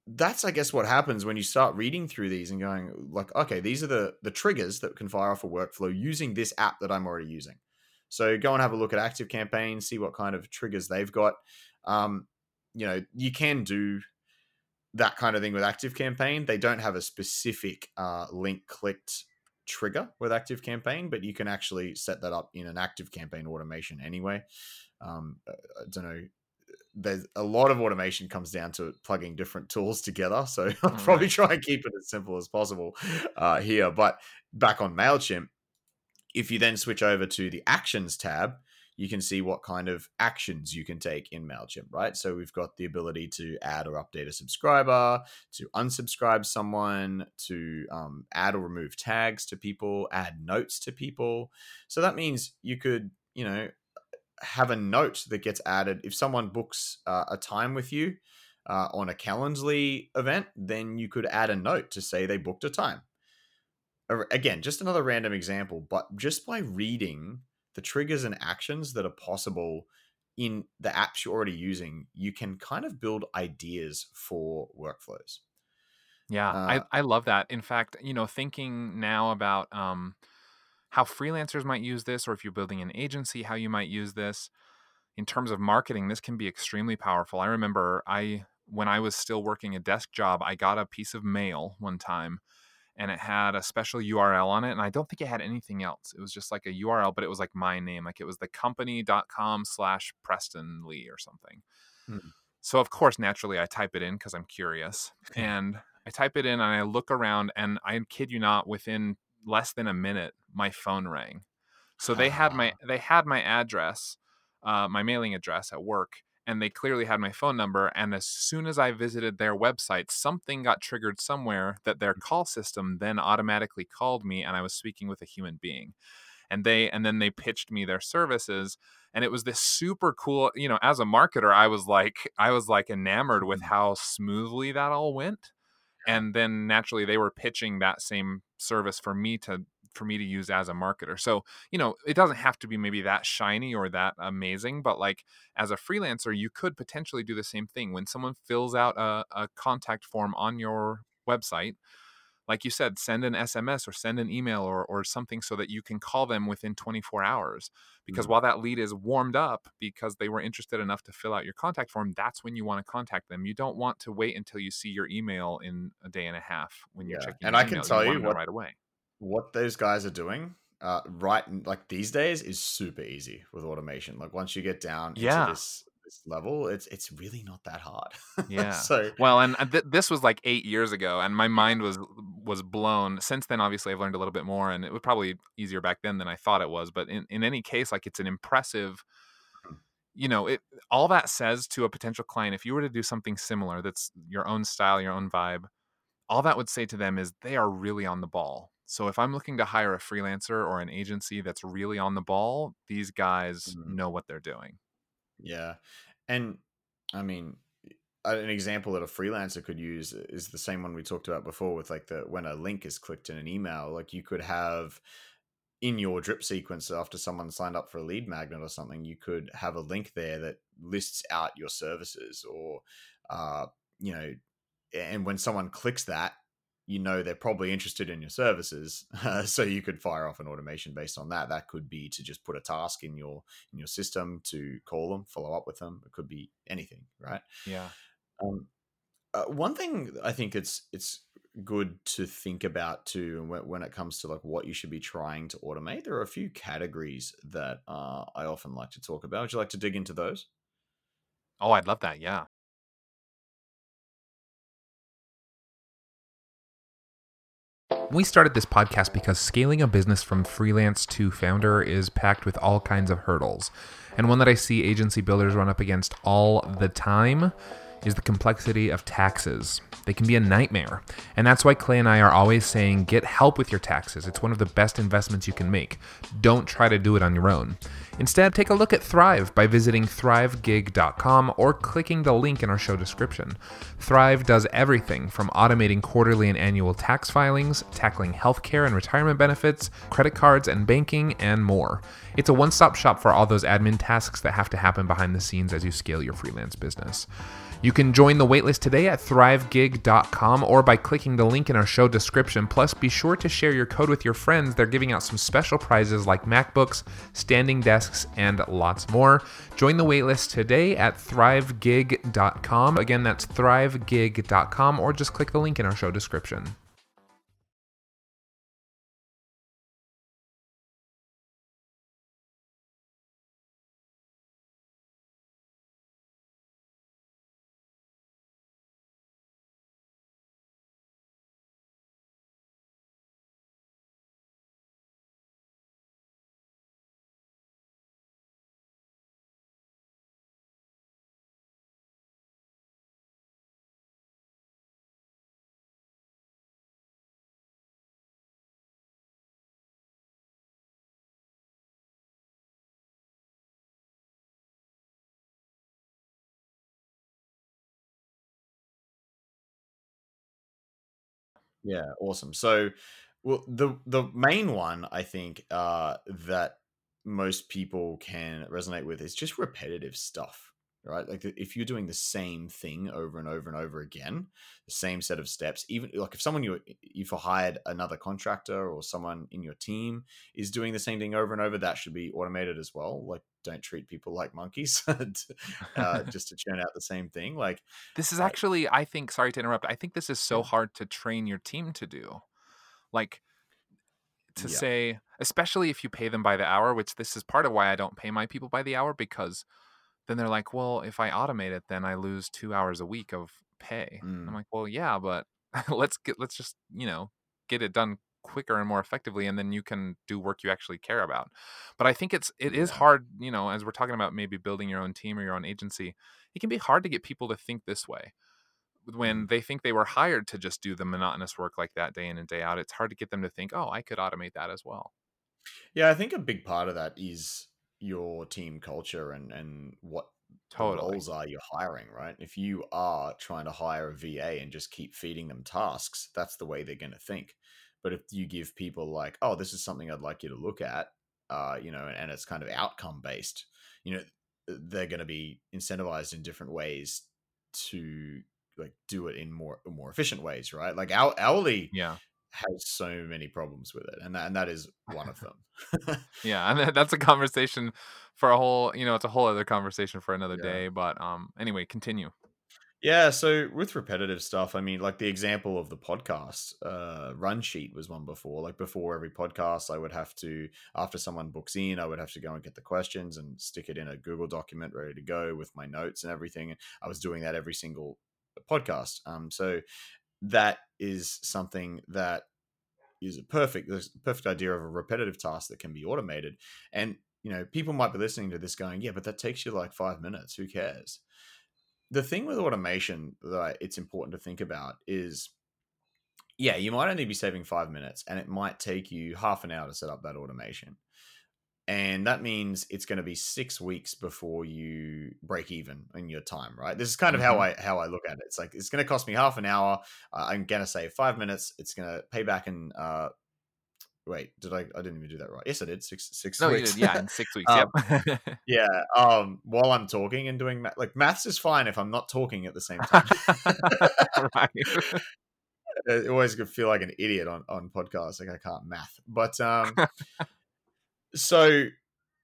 that's I guess what happens when you start reading through these and going like, okay, these are the the triggers that can fire off a workflow using this app that I'm already using. So go and have a look at Active Campaign, see what kind of triggers they've got. Um, you know, you can do that kind of thing with Active Campaign. They don't have a specific uh, link clicked trigger with Active Campaign, but you can actually set that up in an Active Campaign automation anyway. Um, I don't know there's a lot of automation comes down to plugging different tools together. So *laughs* I'll probably try and keep it as simple as possible uh, here. But back on Mailchimp, if you then switch over to the Actions tab, you can see what kind of actions you can take in MailChimp, right? So we've got the ability to add or update a subscriber, to unsubscribe someone, to um, add or remove tags to people, add notes to people. So that means you could, you know, have a note that gets added if someone books uh, a time with you uh, on a Calendly event, then you could add a note to say they booked a time. Again, just another random example, but just by reading the triggers and actions that are possible in the apps you're already using, you can kind of build ideas for workflows. Yeah, uh, I, I love that. In fact, you know, thinking now about um, how freelancers might use this, or if you're building an agency, how you might use this in terms of marketing, this can be extremely powerful. I remember I when I was still working a desk job, I got a piece of mail one time and it had a special URL on it. And I don't think it had anything else. It was just like a URL, but it was like my name. Like it was the company.com slash Preston Lee or something. Hmm. So of course, naturally I type it in because I'm curious. *laughs* and I type it in and I look around and I kid you not, within less than a minute, my phone rang. So they had my ah. they had my address, uh, my mailing address at work, and they clearly had my phone number. And as soon as I visited their website, something got triggered somewhere that their call system then automatically called me, and I was speaking with a human being. And they and then they pitched me their services, and it was this super cool. You know, as a marketer, I was like I was like enamored with mm. how smoothly that all went and then naturally they were pitching that same service for me to for me to use as a marketer. So, you know, it doesn't have to be maybe that shiny or that amazing, but like as a freelancer, you could potentially do the same thing. When someone fills out a, a contact form on your website, like you said, send an SMS or send an email or, or something so that you can call them within 24 hours. Because mm-hmm. while that lead is warmed up because they were interested enough to fill out your contact form, that's when you want to contact them. You don't want to wait until you see your email in a day and a half when you're yeah. checking. And I can tell you, you what, right away. What those guys are doing uh, right like these days is super easy with automation. Like once you get down yeah. this this level, it's it's really not that hard. *laughs* yeah. so well, and uh, th- this was like eight years ago, and my mind was was blown. Since then, obviously, I've learned a little bit more, and it was probably easier back then than I thought it was. But in in any case, like it's an impressive. Mm-hmm. You know, it all that says to a potential client, if you were to do something similar, that's your own style, your own vibe, all that would say to them is they are really on the ball. So if I'm looking to hire a freelancer or an agency that's really on the ball, these guys mm-hmm. know what they're doing. Yeah. And I mean, an example that a freelancer could use is the same one we talked about before with like the when a link is clicked in an email, like you could have in your drip sequence after someone signed up for a lead magnet or something, you could have a link there that lists out your services or uh, you know, and when someone clicks that, you know they're probably interested in your services uh, *laughs* so you could fire off an automation based on that. That could be to just put a task in your in your system to call them follow up with them. It could be anything right? Yeah. Um, uh, one thing i think it's it's good to think about too when, when it comes to like what you should be trying to automate there are a few categories that uh, i often like to talk about. Would you like to dig into those? Oh i'd love that yeah We started this podcast because scaling a business from freelance to founder is packed with all kinds of hurdles. And one that I see agency builders run up against all the time is the complexity of taxes. They can be a nightmare. And that's why Clay and I are always saying get help with your taxes. It's one of the best investments you can make. Don't try to do it on your own. Instead, take a look at Thrive by visiting thrivegig.com or clicking the link in our show description. Thrive does everything from automating quarterly and annual tax filings, tackling healthcare and retirement benefits, credit cards and banking, and more. It's a one stop shop for all those admin tasks that have to happen behind the scenes as you scale your freelance business. You can join the waitlist today at thrivegig.com or by clicking the link in our show description. Plus, be sure to share your code with your friends. They're giving out some special prizes like MacBooks, standing desks, and lots more. Join the waitlist today at thrivegig.com. Again, that's thrivegig.com or just click the link in our show description. Yeah, awesome. So, well, the the main one I think uh, that most people can resonate with is just repetitive stuff, right? Like if you're doing the same thing over and over and over again, the same set of steps, even like if someone you you've hired another contractor or someone in your team is doing the same thing over and over, that should be automated as well. Like don't treat people like monkeys *laughs* uh, *laughs* just to churn out the same thing. Like this is actually, I think, sorry to interrupt. I think this is so hard to train your team to do. Like to Yeah. say, especially if you pay them by the hour, which this is part of why I don't pay my people by the hour because then they're like, well, if I automate it, then I lose two hours a week of pay. Mm. I'm like, well, yeah, but *laughs* let's get let's just you know get it done quicker and more effectively, and then you can do work you actually care about. But I think it's it is Yeah. hard, you know, as we're talking about maybe building your own team or your own agency, it can be hard to get people to think this way when they think they were hired to just do the monotonous work like that day in and day out it's hard to get them to think oh i could automate that as well Yeah, I think a big part of that is your team culture and and what totally roles are you're hiring, right? If you are trying to hire a VA and just keep feeding them tasks, that's the way they're going to think. But if you give people like, "Oh, this is something I'd like you to look at," uh, you know, and it's kind of outcome based, you know, they're going to be incentivized in different ways to like do it in more more efficient ways, right? Like our hourly yeah has so many problems with it, and that, and that is one of them. *laughs* yeah and that's a conversation for a whole you know it's a whole other conversation for another Yeah. day but um anyway continue Yeah, so with repetitive stuff, I mean, like the example of the podcast, uh, run sheet was one before. Like before every podcast, I would have to, after someone books in, I would have to go and get the questions and stick it in a Google document ready to go with my notes and everything. I was doing that every single podcast. Um, so that is something that is a perfect, a perfect idea of a repetitive task that can be automated. And you know, people might be listening to this going, "Yeah, but that takes you like five minutes. Who cares?" the thing with automation that it's important to think about is yeah you might only be saving five minutes and it might take you half an hour to set up that automation and that means it's going to be six weeks before you break even in your time right? This is kind of how i how i look at it. It's like it's going to cost me half an hour uh, i'm going to save five minutes it's going to pay back in uh wait did i i didn't even do that right. Yes i did six six no you weeks. did yeah in six weeks *laughs* Um, yep yeah um while i'm talking and doing math like maths is fine if i'm not talking at the same time. *laughs* *laughs* Right. I always could feel like an idiot on on podcasts like i can't math but um so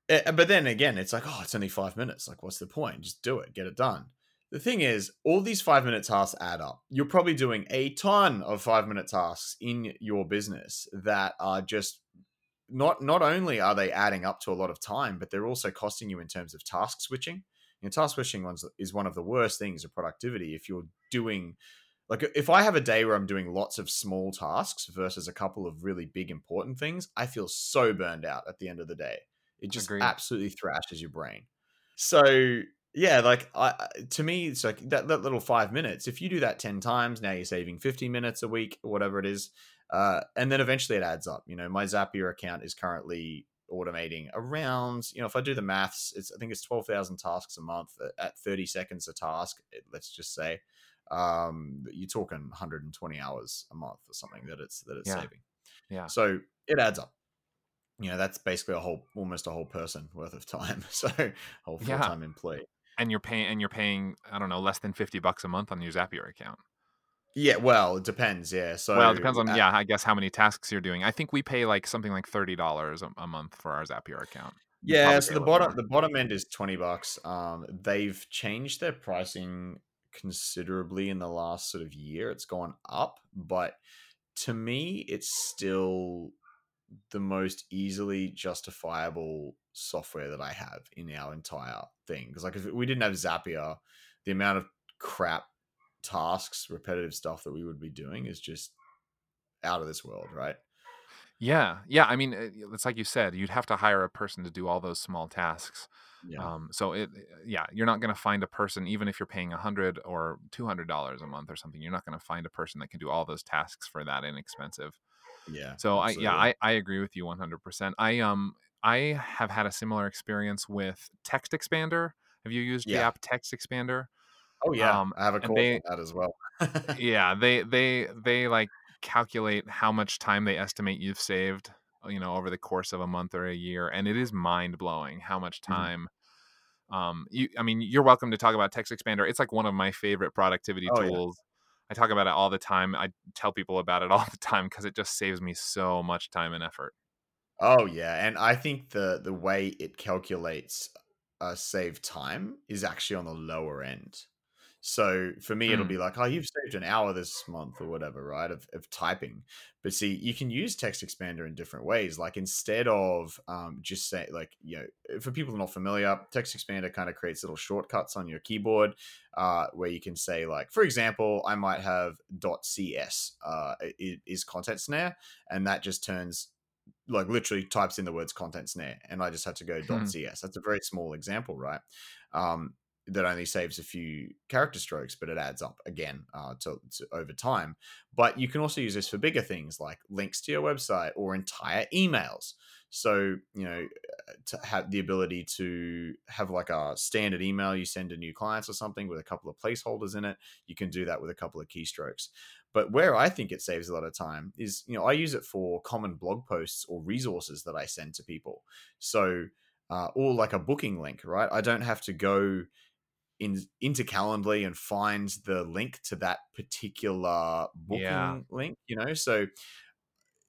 but then again it's like oh it's only five minutes. Like what's the point? Just do it. Get it done. The thing is all these five minute tasks add up. You're probably doing a ton of five minute tasks in your business that are just not not only are they adding up to a lot of time but they're also costing you in terms of task switching. Know, task switching ones is one of the worst things of productivity if you're doing like if i have a day where i'm doing lots of small tasks versus a couple of really big important things i feel so burned out at the end of the day. It just Agreed. absolutely thrashes your brain. So yeah like I, to me it's like that, that little five minutes if you do that 10 times now you're saving 50 minutes a week or whatever it is uh, and then eventually it adds up you know my zapier account is currently automating around you know if i do the maths it's i think it's 12000 tasks a month at- at 30 seconds a task let's just say um you're talking 120 hours a month or something that it's that it's Yeah. saving. Yeah. So it adds up. You know that's basically a whole almost a whole person *laughs* worth of time. *laughs* So whole full-time employee. And you're paying and you're paying i don't know less than 50 bucks a month on your zapier account. Yeah well it depends yeah. So well it depends on yeah i guess how many tasks you're doing. I think we pay like something like $30 a, a month for our zapier account. You Yeah, so the bottom more. the bottom end is twenty bucks. Um, they've changed their pricing considerably in the last sort of year. It's gone up, but to me, it's still the most easily justifiable software that I have in our entire thing. Because like if we didn't have Zapier, the amount of crap tasks, repetitive stuff that we would be doing is just out of this world, right? yeah yeah i mean eh, it's like you said you'd have to hire a person to do all those small tasks Yeah. um, so it yeah you're not going to find a person even if you're paying a hundred or two hundred dollars a month or something you're not going to find a person that can do all those tasks for that inexpensive yeah. So I yeah. I, I agree with you 100%. I um I have had a similar experience with Text Expander. Have you used the app Text Expander? oh yeah, um, I have a call they- that as well. *laughs* Yeah, they they they like calculate how much time they estimate you've saved, you know, over the course of a month or a year, and it is mind blowing how much Mhm. time. Um, you, I mean, you're welcome to talk about Text Expander. It's like one of my favorite productivity Oh, yeah. tools. I talk about it all the time. I tell people about it *laughs* all the time because it just saves me so much time and effort. Oh yeah, and I think the the way it calculates uh, save time is actually on the lower end. So for me, it'll Mm. be like, oh, you've saved an hour this month or whatever, right? Of, of typing. But see, you can use Text Expander in different ways. Like instead of um, just say, like, you know, for people not familiar, Text Expander kind of creates little shortcuts on your keyboard uh, where you can say, like, for example, I might have .cs uh, is content snare, and that just turns like literally types in the words content snare and i just had to go Hmm. .cs that's a very small example right um, that only saves a few character strokes but it adds up again uh, to, to over time but you can also use this for bigger things like links to your website or entire emails so you know uh, to have the ability to have like a standard email you send to new clients or something with a couple of placeholders in it you can do that with a couple of keystrokes but where I think it saves a lot of time is, you know, I use it for common blog posts or resources that I send to people. So, uh, or like a booking link, right? I don't have to go in into Calendly and find the link to that particular booking Yeah. link, you know. So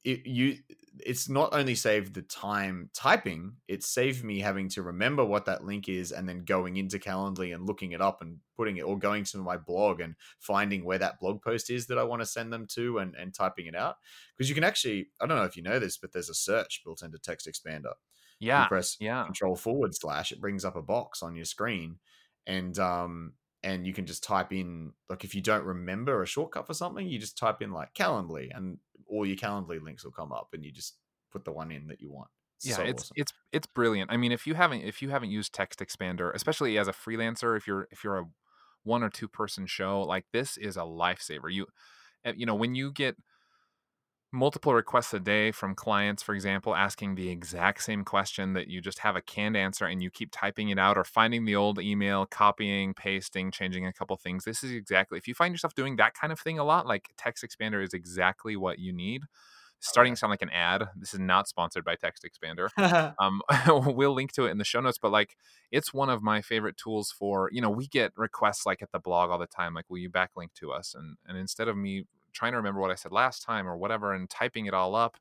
it you it's not only saved the time typing it saved me having to remember what that link is and then going into calendly and looking it up and putting it or going to my blog and finding where that blog post is that i want to send them to and, and typing it out because you can actually i don't know if you know this but there's a search built into text expander Yeah, you press yeah. control forward slash it brings up a box on your screen and um and you can just type in like if you don't remember a shortcut for something you just type in like calendly and all your calendly links will come up and you just put the one in that you want. Yeah so it's awesome. it's it's brilliant. I mean if you haven't if you haven't used text expander especially as a freelancer if you're if you're a one or two person show like this is a lifesaver. You eh, you know when you get multiple requests a day from clients for example asking the exact same question that you just have a canned answer and you keep typing it out or finding the old email copying pasting changing a couple things. This is exactly if you find yourself doing that kind of thing a lot like text expander is exactly what you need. Starting to sound like an ad. This is not sponsored by text expander. *laughs* Um, *laughs* we'll link to it in the show notes but like it's one of my favorite tools for you know we get requests like at the blog all the time like will you backlink to us? And and instead of me trying to remember what i said last time or whatever and typing it all up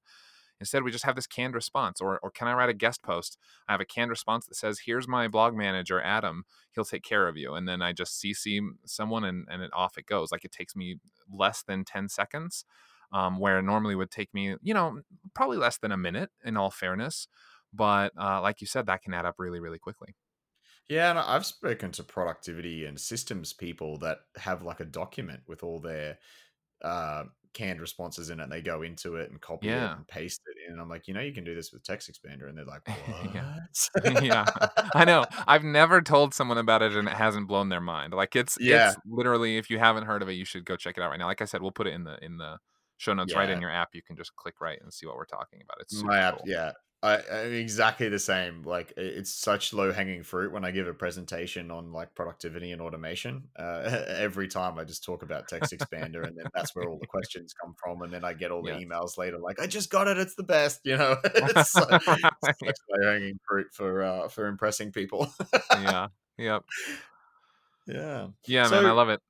instead we just have this canned response or, or can i write a guest post i have a canned response that says here's my blog manager adam he'll take care of you and then i just cc someone and, and it off it goes like it takes me less than 10 seconds um, where normally would take me, you know, probably less than a minute in all fairness. But uh, like you said, that can add up really, really quickly. yeah and i've spoken to productivity and systems people that have like a document with all their uh canned responses in it and they go into it and copy it and paste it in and i'm like you know you can do this with text expander and they're like *laughs* Yeah. what *laughs* yeah, I know. I've never told someone about it and it hasn't blown their mind. Like it's Yeah. it's literally if you haven't heard of it, you should go check it out right now. Like I said, we'll put it in the in the show notes right in your app. You can just click right and see what we're talking about. It's my app cool. yeah I, I'm exactly the same like it's such low hanging fruit when i give a presentation on like productivity and automation uh, *laughs* every time i just talk about text expander and then that's where all the *laughs* questions come from and then i get all the Yes. emails later like i just got it it's the best you know *laughs* it's so, such low hanging fruit for uh for impressing people yeah. Yep. yeah Yeah, man. I love it.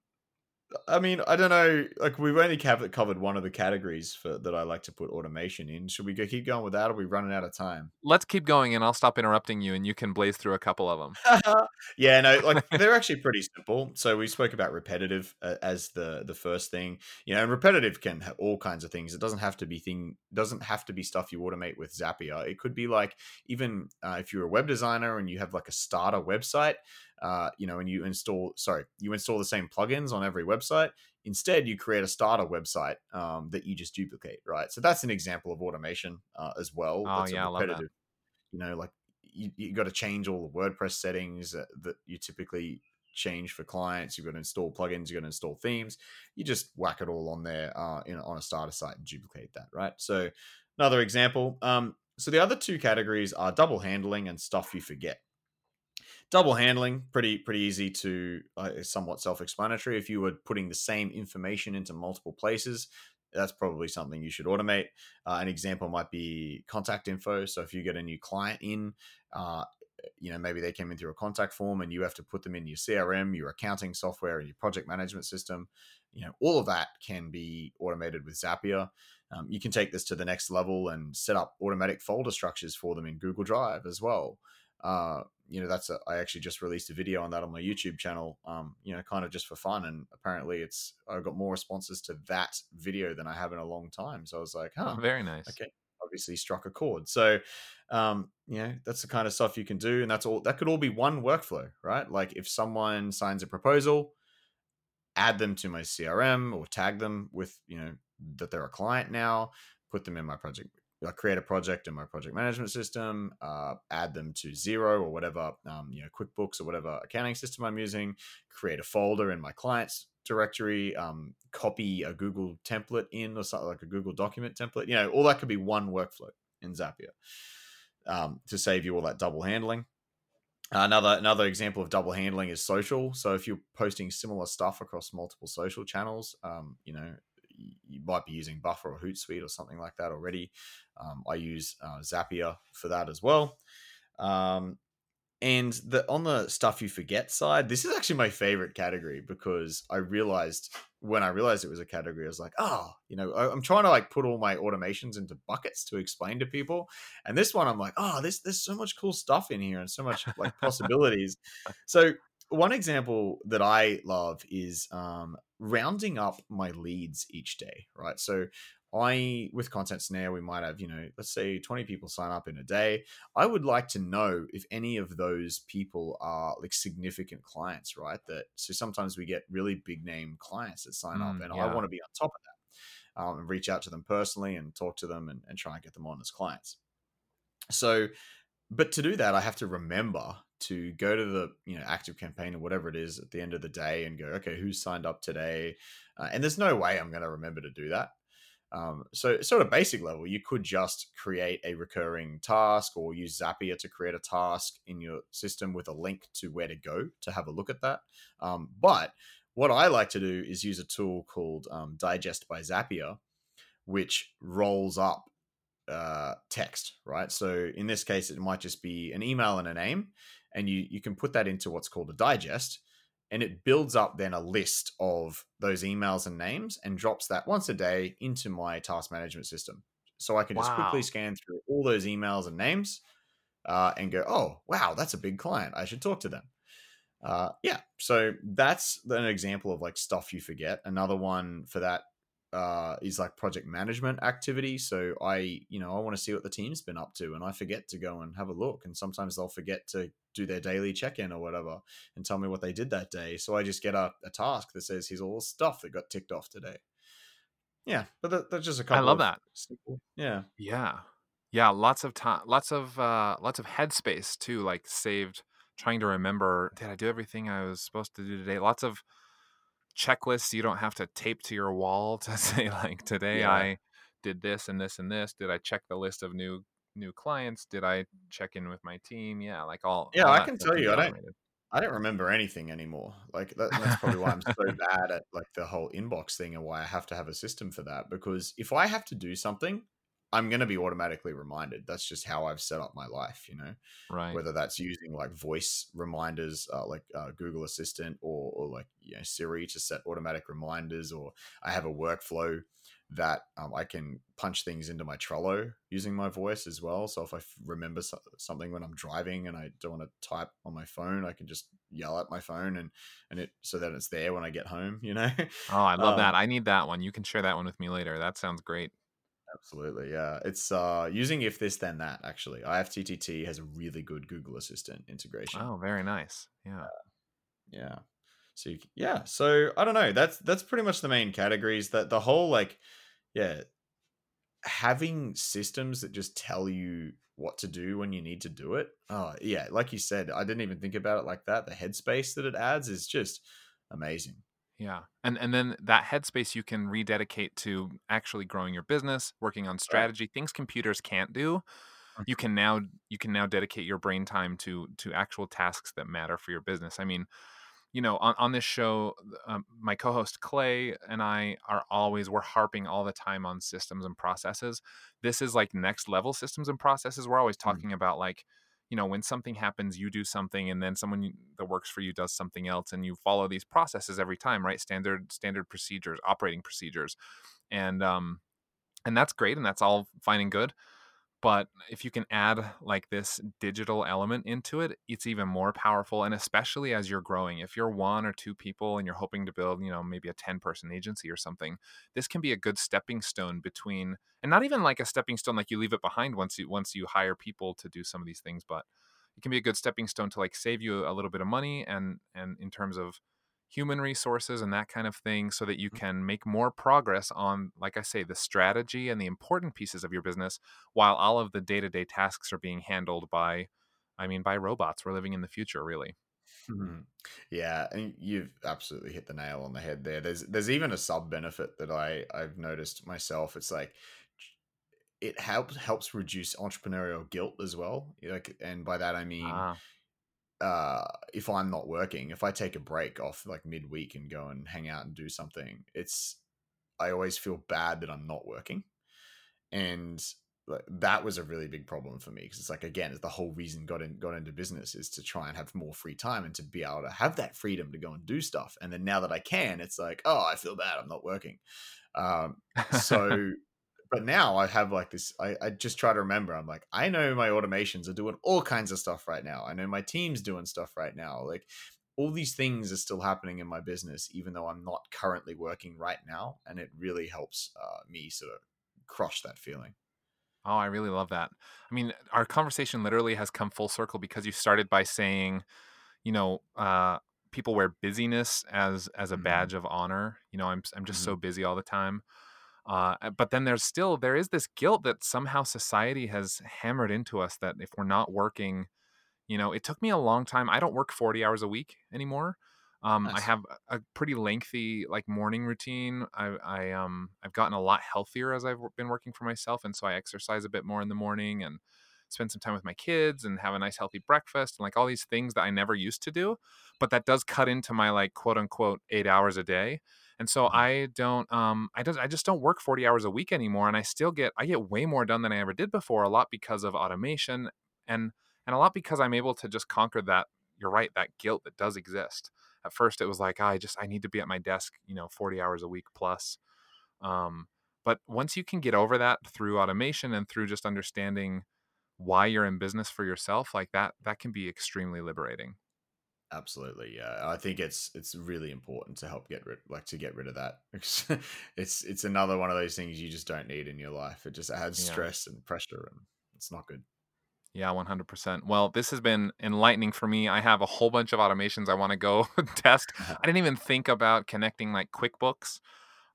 I mean, I don't know. Like we've only covered one of the categories for that I like to put automation in. Should we go keep going with that? Or are we running out of time? Let's keep going and I'll stop interrupting you and you can blaze through a couple of them. *laughs* yeah, no, like *laughs* they're actually pretty simple. So we spoke about repetitive uh, as the the first thing, you know, and repetitive can have all kinds of things. It doesn't have to be thing doesn't have to be stuff you automate with Zapier. It could be like even uh, if you're a web designer and you have like a starter website, uh, you know, and you install sorry, you install the same plugins on every website. Instead, you create a starter website um, that you just duplicate, right? So that's an example of automation uh, as well. Oh, that's a yeah, I love that. you know like you, you got to change all the wordpress settings that, that you typically change for clients you've got to install plugins you've got to install themes you just whack it all on there uh, in, on a starter site and duplicate that right so another example um, so the other two categories are double handling and stuff you forget double handling pretty pretty easy to uh, somewhat self-explanatory if you were putting the same information into multiple places that's probably something you should automate. Uh, an example might be contact info. So if you get a new client in, uh, you know maybe they came in through a contact form and you have to put them in your crm your accounting software and your project management system you know all of that can be automated with zapier um, you can take this to the next level and set up automatic folder structures for them in google drive as well uh, you know that's a, I actually just released a video on that on my YouTube channel. Um, you know, kind of just for fun, and apparently it's I got more responses to that video than I have in a long time. So I was like, huh, Oh, very nice. okay, obviously struck a chord. So, um, you know, that's the kind of stuff you can do, and that's all. That could all be one workflow, right? Like if someone signs a proposal, add them to my CRM or tag them with you know that they're a client now, put them in my project I create a project in my project management system, uh, add them to Xero or whatever, um, you know, QuickBooks or whatever accounting system I'm using, create a folder in my clients directory, um, copy a Google template in or something like a Google document template. You know, all that could be one workflow in Zapier um, to save you all that double handling. Another another example of double handling is social. So if you're posting similar stuff across multiple social channels, um, you know, you might be using Buffer or Hootsuite or something like that already. Um, I use uh, Zapier for that as well. Um, and the on the stuff you forget side, this is actually my favorite category because I realized when I realized it was a category, I was like, oh, you know, I, I'm trying to like put all my automations into buckets to explain to people. And this one, I'm like, oh, this there's so much cool stuff in here and so much like possibilities. so one example that I love is um, rounding up my leads each day, right? So I with content snare, we might have, you know, let's say 20 people sign up in a day. I would like to know if any of those people are like significant clients, right? That so sometimes we get really big name clients that sign up, Mm, and yeah. I want to be on top of that um, and reach out to them personally and talk to them and, and try and get them on as clients. So, but to do that, I have to remember to go to the you know active campaign or whatever it is at the end of the day and go, okay, who's signed up today? Uh, and there's no way I'm going to remember to do that. Um, so, sort of basic level, you could just create a recurring task or use Zapier to create a task in your system with a link to where to go to have a look at that. Um, but what I like to do is use a tool called um, Digest by Zapier, which rolls up uh, text, right? So in this case, it might just be an email and a name, and you you can put that into what's called a digest, and it builds up then a list of those emails and names and drops that once a day into my task management system. So I can just quickly scan through all those emails and names uh, and go, oh wow, that's a big client. I should talk to them. Uh, yeah, so that's an example of like stuff you forget. Another one for that uh, is like project management activity. So I, you know, I want to see what the team's been up to, and I forget to go and have a look. And sometimes they'll forget to do their daily check in or whatever, and tell me what they did that day. So I just get a, a task that says here's all the stuff that got ticked off today. Yeah, but that, that's just a couple. I love that. simple- yeah, Yeah. Yeah, lots of time lots of uh lots of headspace too, like saved trying to remember did I do everything I was supposed to do today? Lots of checklists you don't have to tape to your wall *laughs* to say like today Yeah. I did this and this and this. Did I check the list of new new clients? Did I check in with my team? Yeah, like all Yeah, all I can tell you, I don't- I don't remember anything anymore. Like that, *laughs* that's probably why I'm so bad at like the whole inbox thing and why I have to have a system for that. Because if I have to do something, I'm going to be automatically reminded. That's just how I've set up my life, you know. Right. Whether that's using like voice reminders, uh, like uh, Google Assistant, or or like you know Siri to set automatic reminders, or I have a workflow that um, I can punch things into my Trello using my voice as well. So if I f- remember so- something when I'm driving and I don't want to type on my phone, I can just yell at my phone and and it so that it's there when I get home. You know. Oh, I *laughs* love that. Um, I need that one. You can share that one with me later. That sounds great. Absolutely, yeah. It's uh using if this then that actually. IFTTT has a really good Google Assistant integration. Oh, very nice. Yeah. Yeah. So you, yeah, so I don't know. That's that's pretty much the main categories. That the whole like, yeah, having systems that just tell you what to do when you need to do it. Oh yeah, like you said, I didn't even think about it like that. The headspace that it adds is just amazing. Yeah. And and then that headspace you can rededicate to actually growing your business, working on strategy, things computers can't do. Mhm. You can now you can now dedicate your brain time to to actual tasks that matter for your business. I mean, you know, on, on this show, um, my co-host Clay and I are always we're harping all the time on systems and processes. This is like next level systems and processes. We're always talking mm-hmm. about like, you know, when something happens, you do something, and then someone that works for you does something else, and you follow these processes every time, right? Standard standard procedures, operating procedures, and um, and that's great, and that's all fine and good but if you can add like this digital element into it it's even more powerful and especially as you're growing if you're one or two people and you're hoping to build you know maybe a 10 person agency or something this can be a good stepping stone between and not even like a stepping stone like you leave it behind once you once you hire people to do some of these things but it can be a good stepping stone to like save you a little bit of money and and in terms of human resources and that kind of thing so that you mm. can make more progress on like i say the strategy and the important pieces of your business while all of the day-to-day tasks are being handled by i mean by robots. We're living in the future really. Mm-hmm. yeah and you've absolutely hit the nail on the head there. There's there's even a sub benefit that i i've noticed myself. It's like it helps helps reduce entrepreneurial guilt as well like and by that i mean ah uh, if I'm not working, if I take a break off like midweek and go and hang out and do something, it's I always feel bad that I'm not working, and like, that was a really big problem for me because it's like again, it's the whole reason got in got into business is to try and have more free time and to be able to have that freedom to go and do stuff. And then now that I can, it's like, oh, I feel bad I'm not working. Um, so *laughs* but now I have like this. I, I just try to remember. I'm like, I know my automations are doing all kinds of stuff right now. I know my team's doing stuff right now. Like all these things are still happening in my business, even though I'm not currently working right now. And it really helps uh, me sort of crush that feeling. Oh, I really love that. I mean, our conversation literally has come full circle because you started by saying, you know, uh, people wear busyness as as a mm-hmm. badge of honor. You know, I'm I'm just mm-hmm. so busy all the time. Uh, but then there's still there is this guilt that somehow society has hammered into us that if we're not working, you know, it took me a long time. I don't work 40 hours a week anymore. Um, nice. I have a pretty lengthy like morning routine. I, I um I've gotten a lot healthier as I've been working for myself, and so I exercise a bit more in the morning and spend some time with my kids and have a nice healthy breakfast and like all these things that I never used to do. But that does cut into my like quote unquote eight hours a day and so. I don't um I just I just don't work 40 hours a week anymore and I still get I get way more done than I ever did before a lot because of automation and and a lot because I'm able to just conquer that you're right that guilt that does exist. At first it was like oh, I just I need to be at my desk, you know, 40 hours a week plus. Um but once you can get over that through automation and through just understanding why you're in business for yourself like that that can be extremely liberating Absolutely, yeah. I think it's it's really important to help get rid like to get rid of that. *laughs* it's it's another one of those things you just don't need in your life. It just adds yeah. stress and pressure, and it's not good. Yeah, 100%. Well, this has been enlightening for me. I have a whole bunch of automations I want to go *laughs* test. *laughs* I didn't even think about connecting like QuickBooks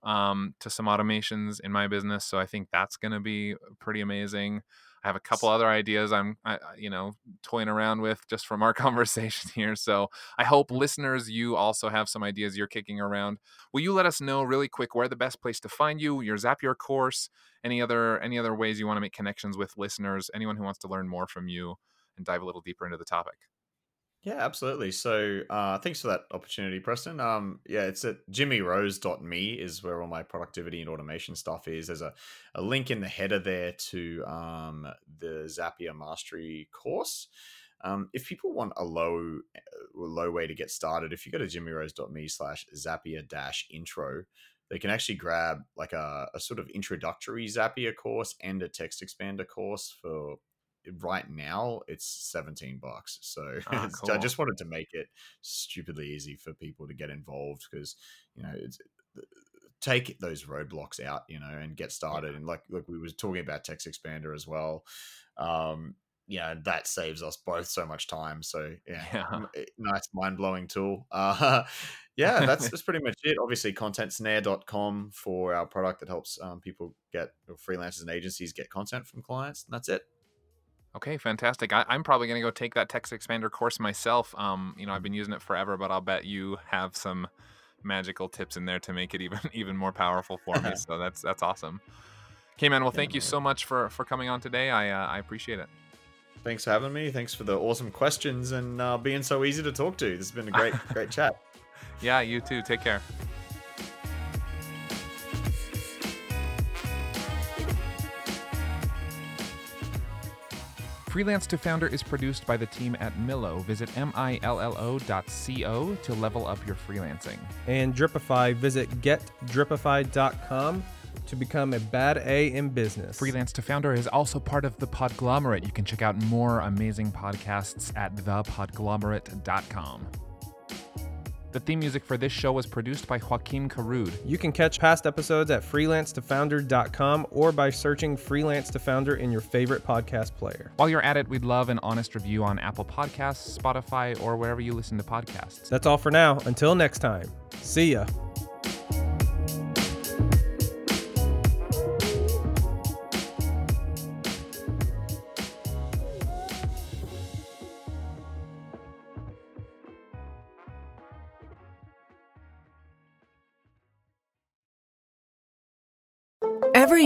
um, to some automations in my business. So I think that's going to be pretty amazing. I have a couple other ideas I'm, I, you know, toying around with just from our *laughs* conversation here. So I hope mm. listeners, you also have some ideas you're kicking around. Will you let us know really quick where the best place to find you, your Zapier course, any other any other ways you want to make connections with listeners, anyone who wants to learn more from you and dive a little deeper into the topic? Yeah, absolutely. So uh, thanks for that opportunity, Preston. Um, yeah, it's at jimmyrose.me is where all my productivity and automation stuff is. There's a, a link in the header there to um, the Zapier Mastery course. Um, if people want a low uh, low way to get started, if you go to jimmyrose.me slash Zapier dash intro, they can actually grab like a, a sort of introductory Zapier course and a text expander course for right now it's 17 bucks so *laughs* oh, cool. i just wanted to make it stupidly easy for people to get involved because you know it's take those roadblocks out you know and get started yeah. and like like we were talking about text expander as well um yeah that saves us both so much time so yeah, *laughs* yeah. Eh, nice mind-blowing tool *laughs* uh yeah that's that's pretty much it obviously contentsnare.com for our product that helps um, people get freelancers and agencies get content from clients and that's it Okay, fantastic. I, am probably going to go take that TextExpander course myself. Um, you know, I've been using it forever, but I'll bet you have some magical tips in there to make it even *laughs* even more powerful for me. *laughs* so that's that's awesome. Okay, man. Well, thank you so much for for coming on today. I uh, I appreciate it. Thanks for having me. Thanks for the awesome questions and uh, being so easy to talk to. This has been a great great *laughs* chat. Yeah, you too. Take care. Freelance to Founder is produced by the team at Millo. Visit millo.co to level up your freelancing. And Dripify, visit getdripify.com to become a bad A in business. Freelance to Founder is also part of the Podglomerate. You can check out more amazing podcasts at thepodglomerate.com. The theme music for this show was produced by Joaquin Carud. You can catch past episodes at freelancetofounder.com or by searching Freelance to Founder in your favorite podcast player. While you're at it, we'd love an honest review on Apple Podcasts, Spotify, or wherever you listen to podcasts. That's all for now. Until next time, see ya.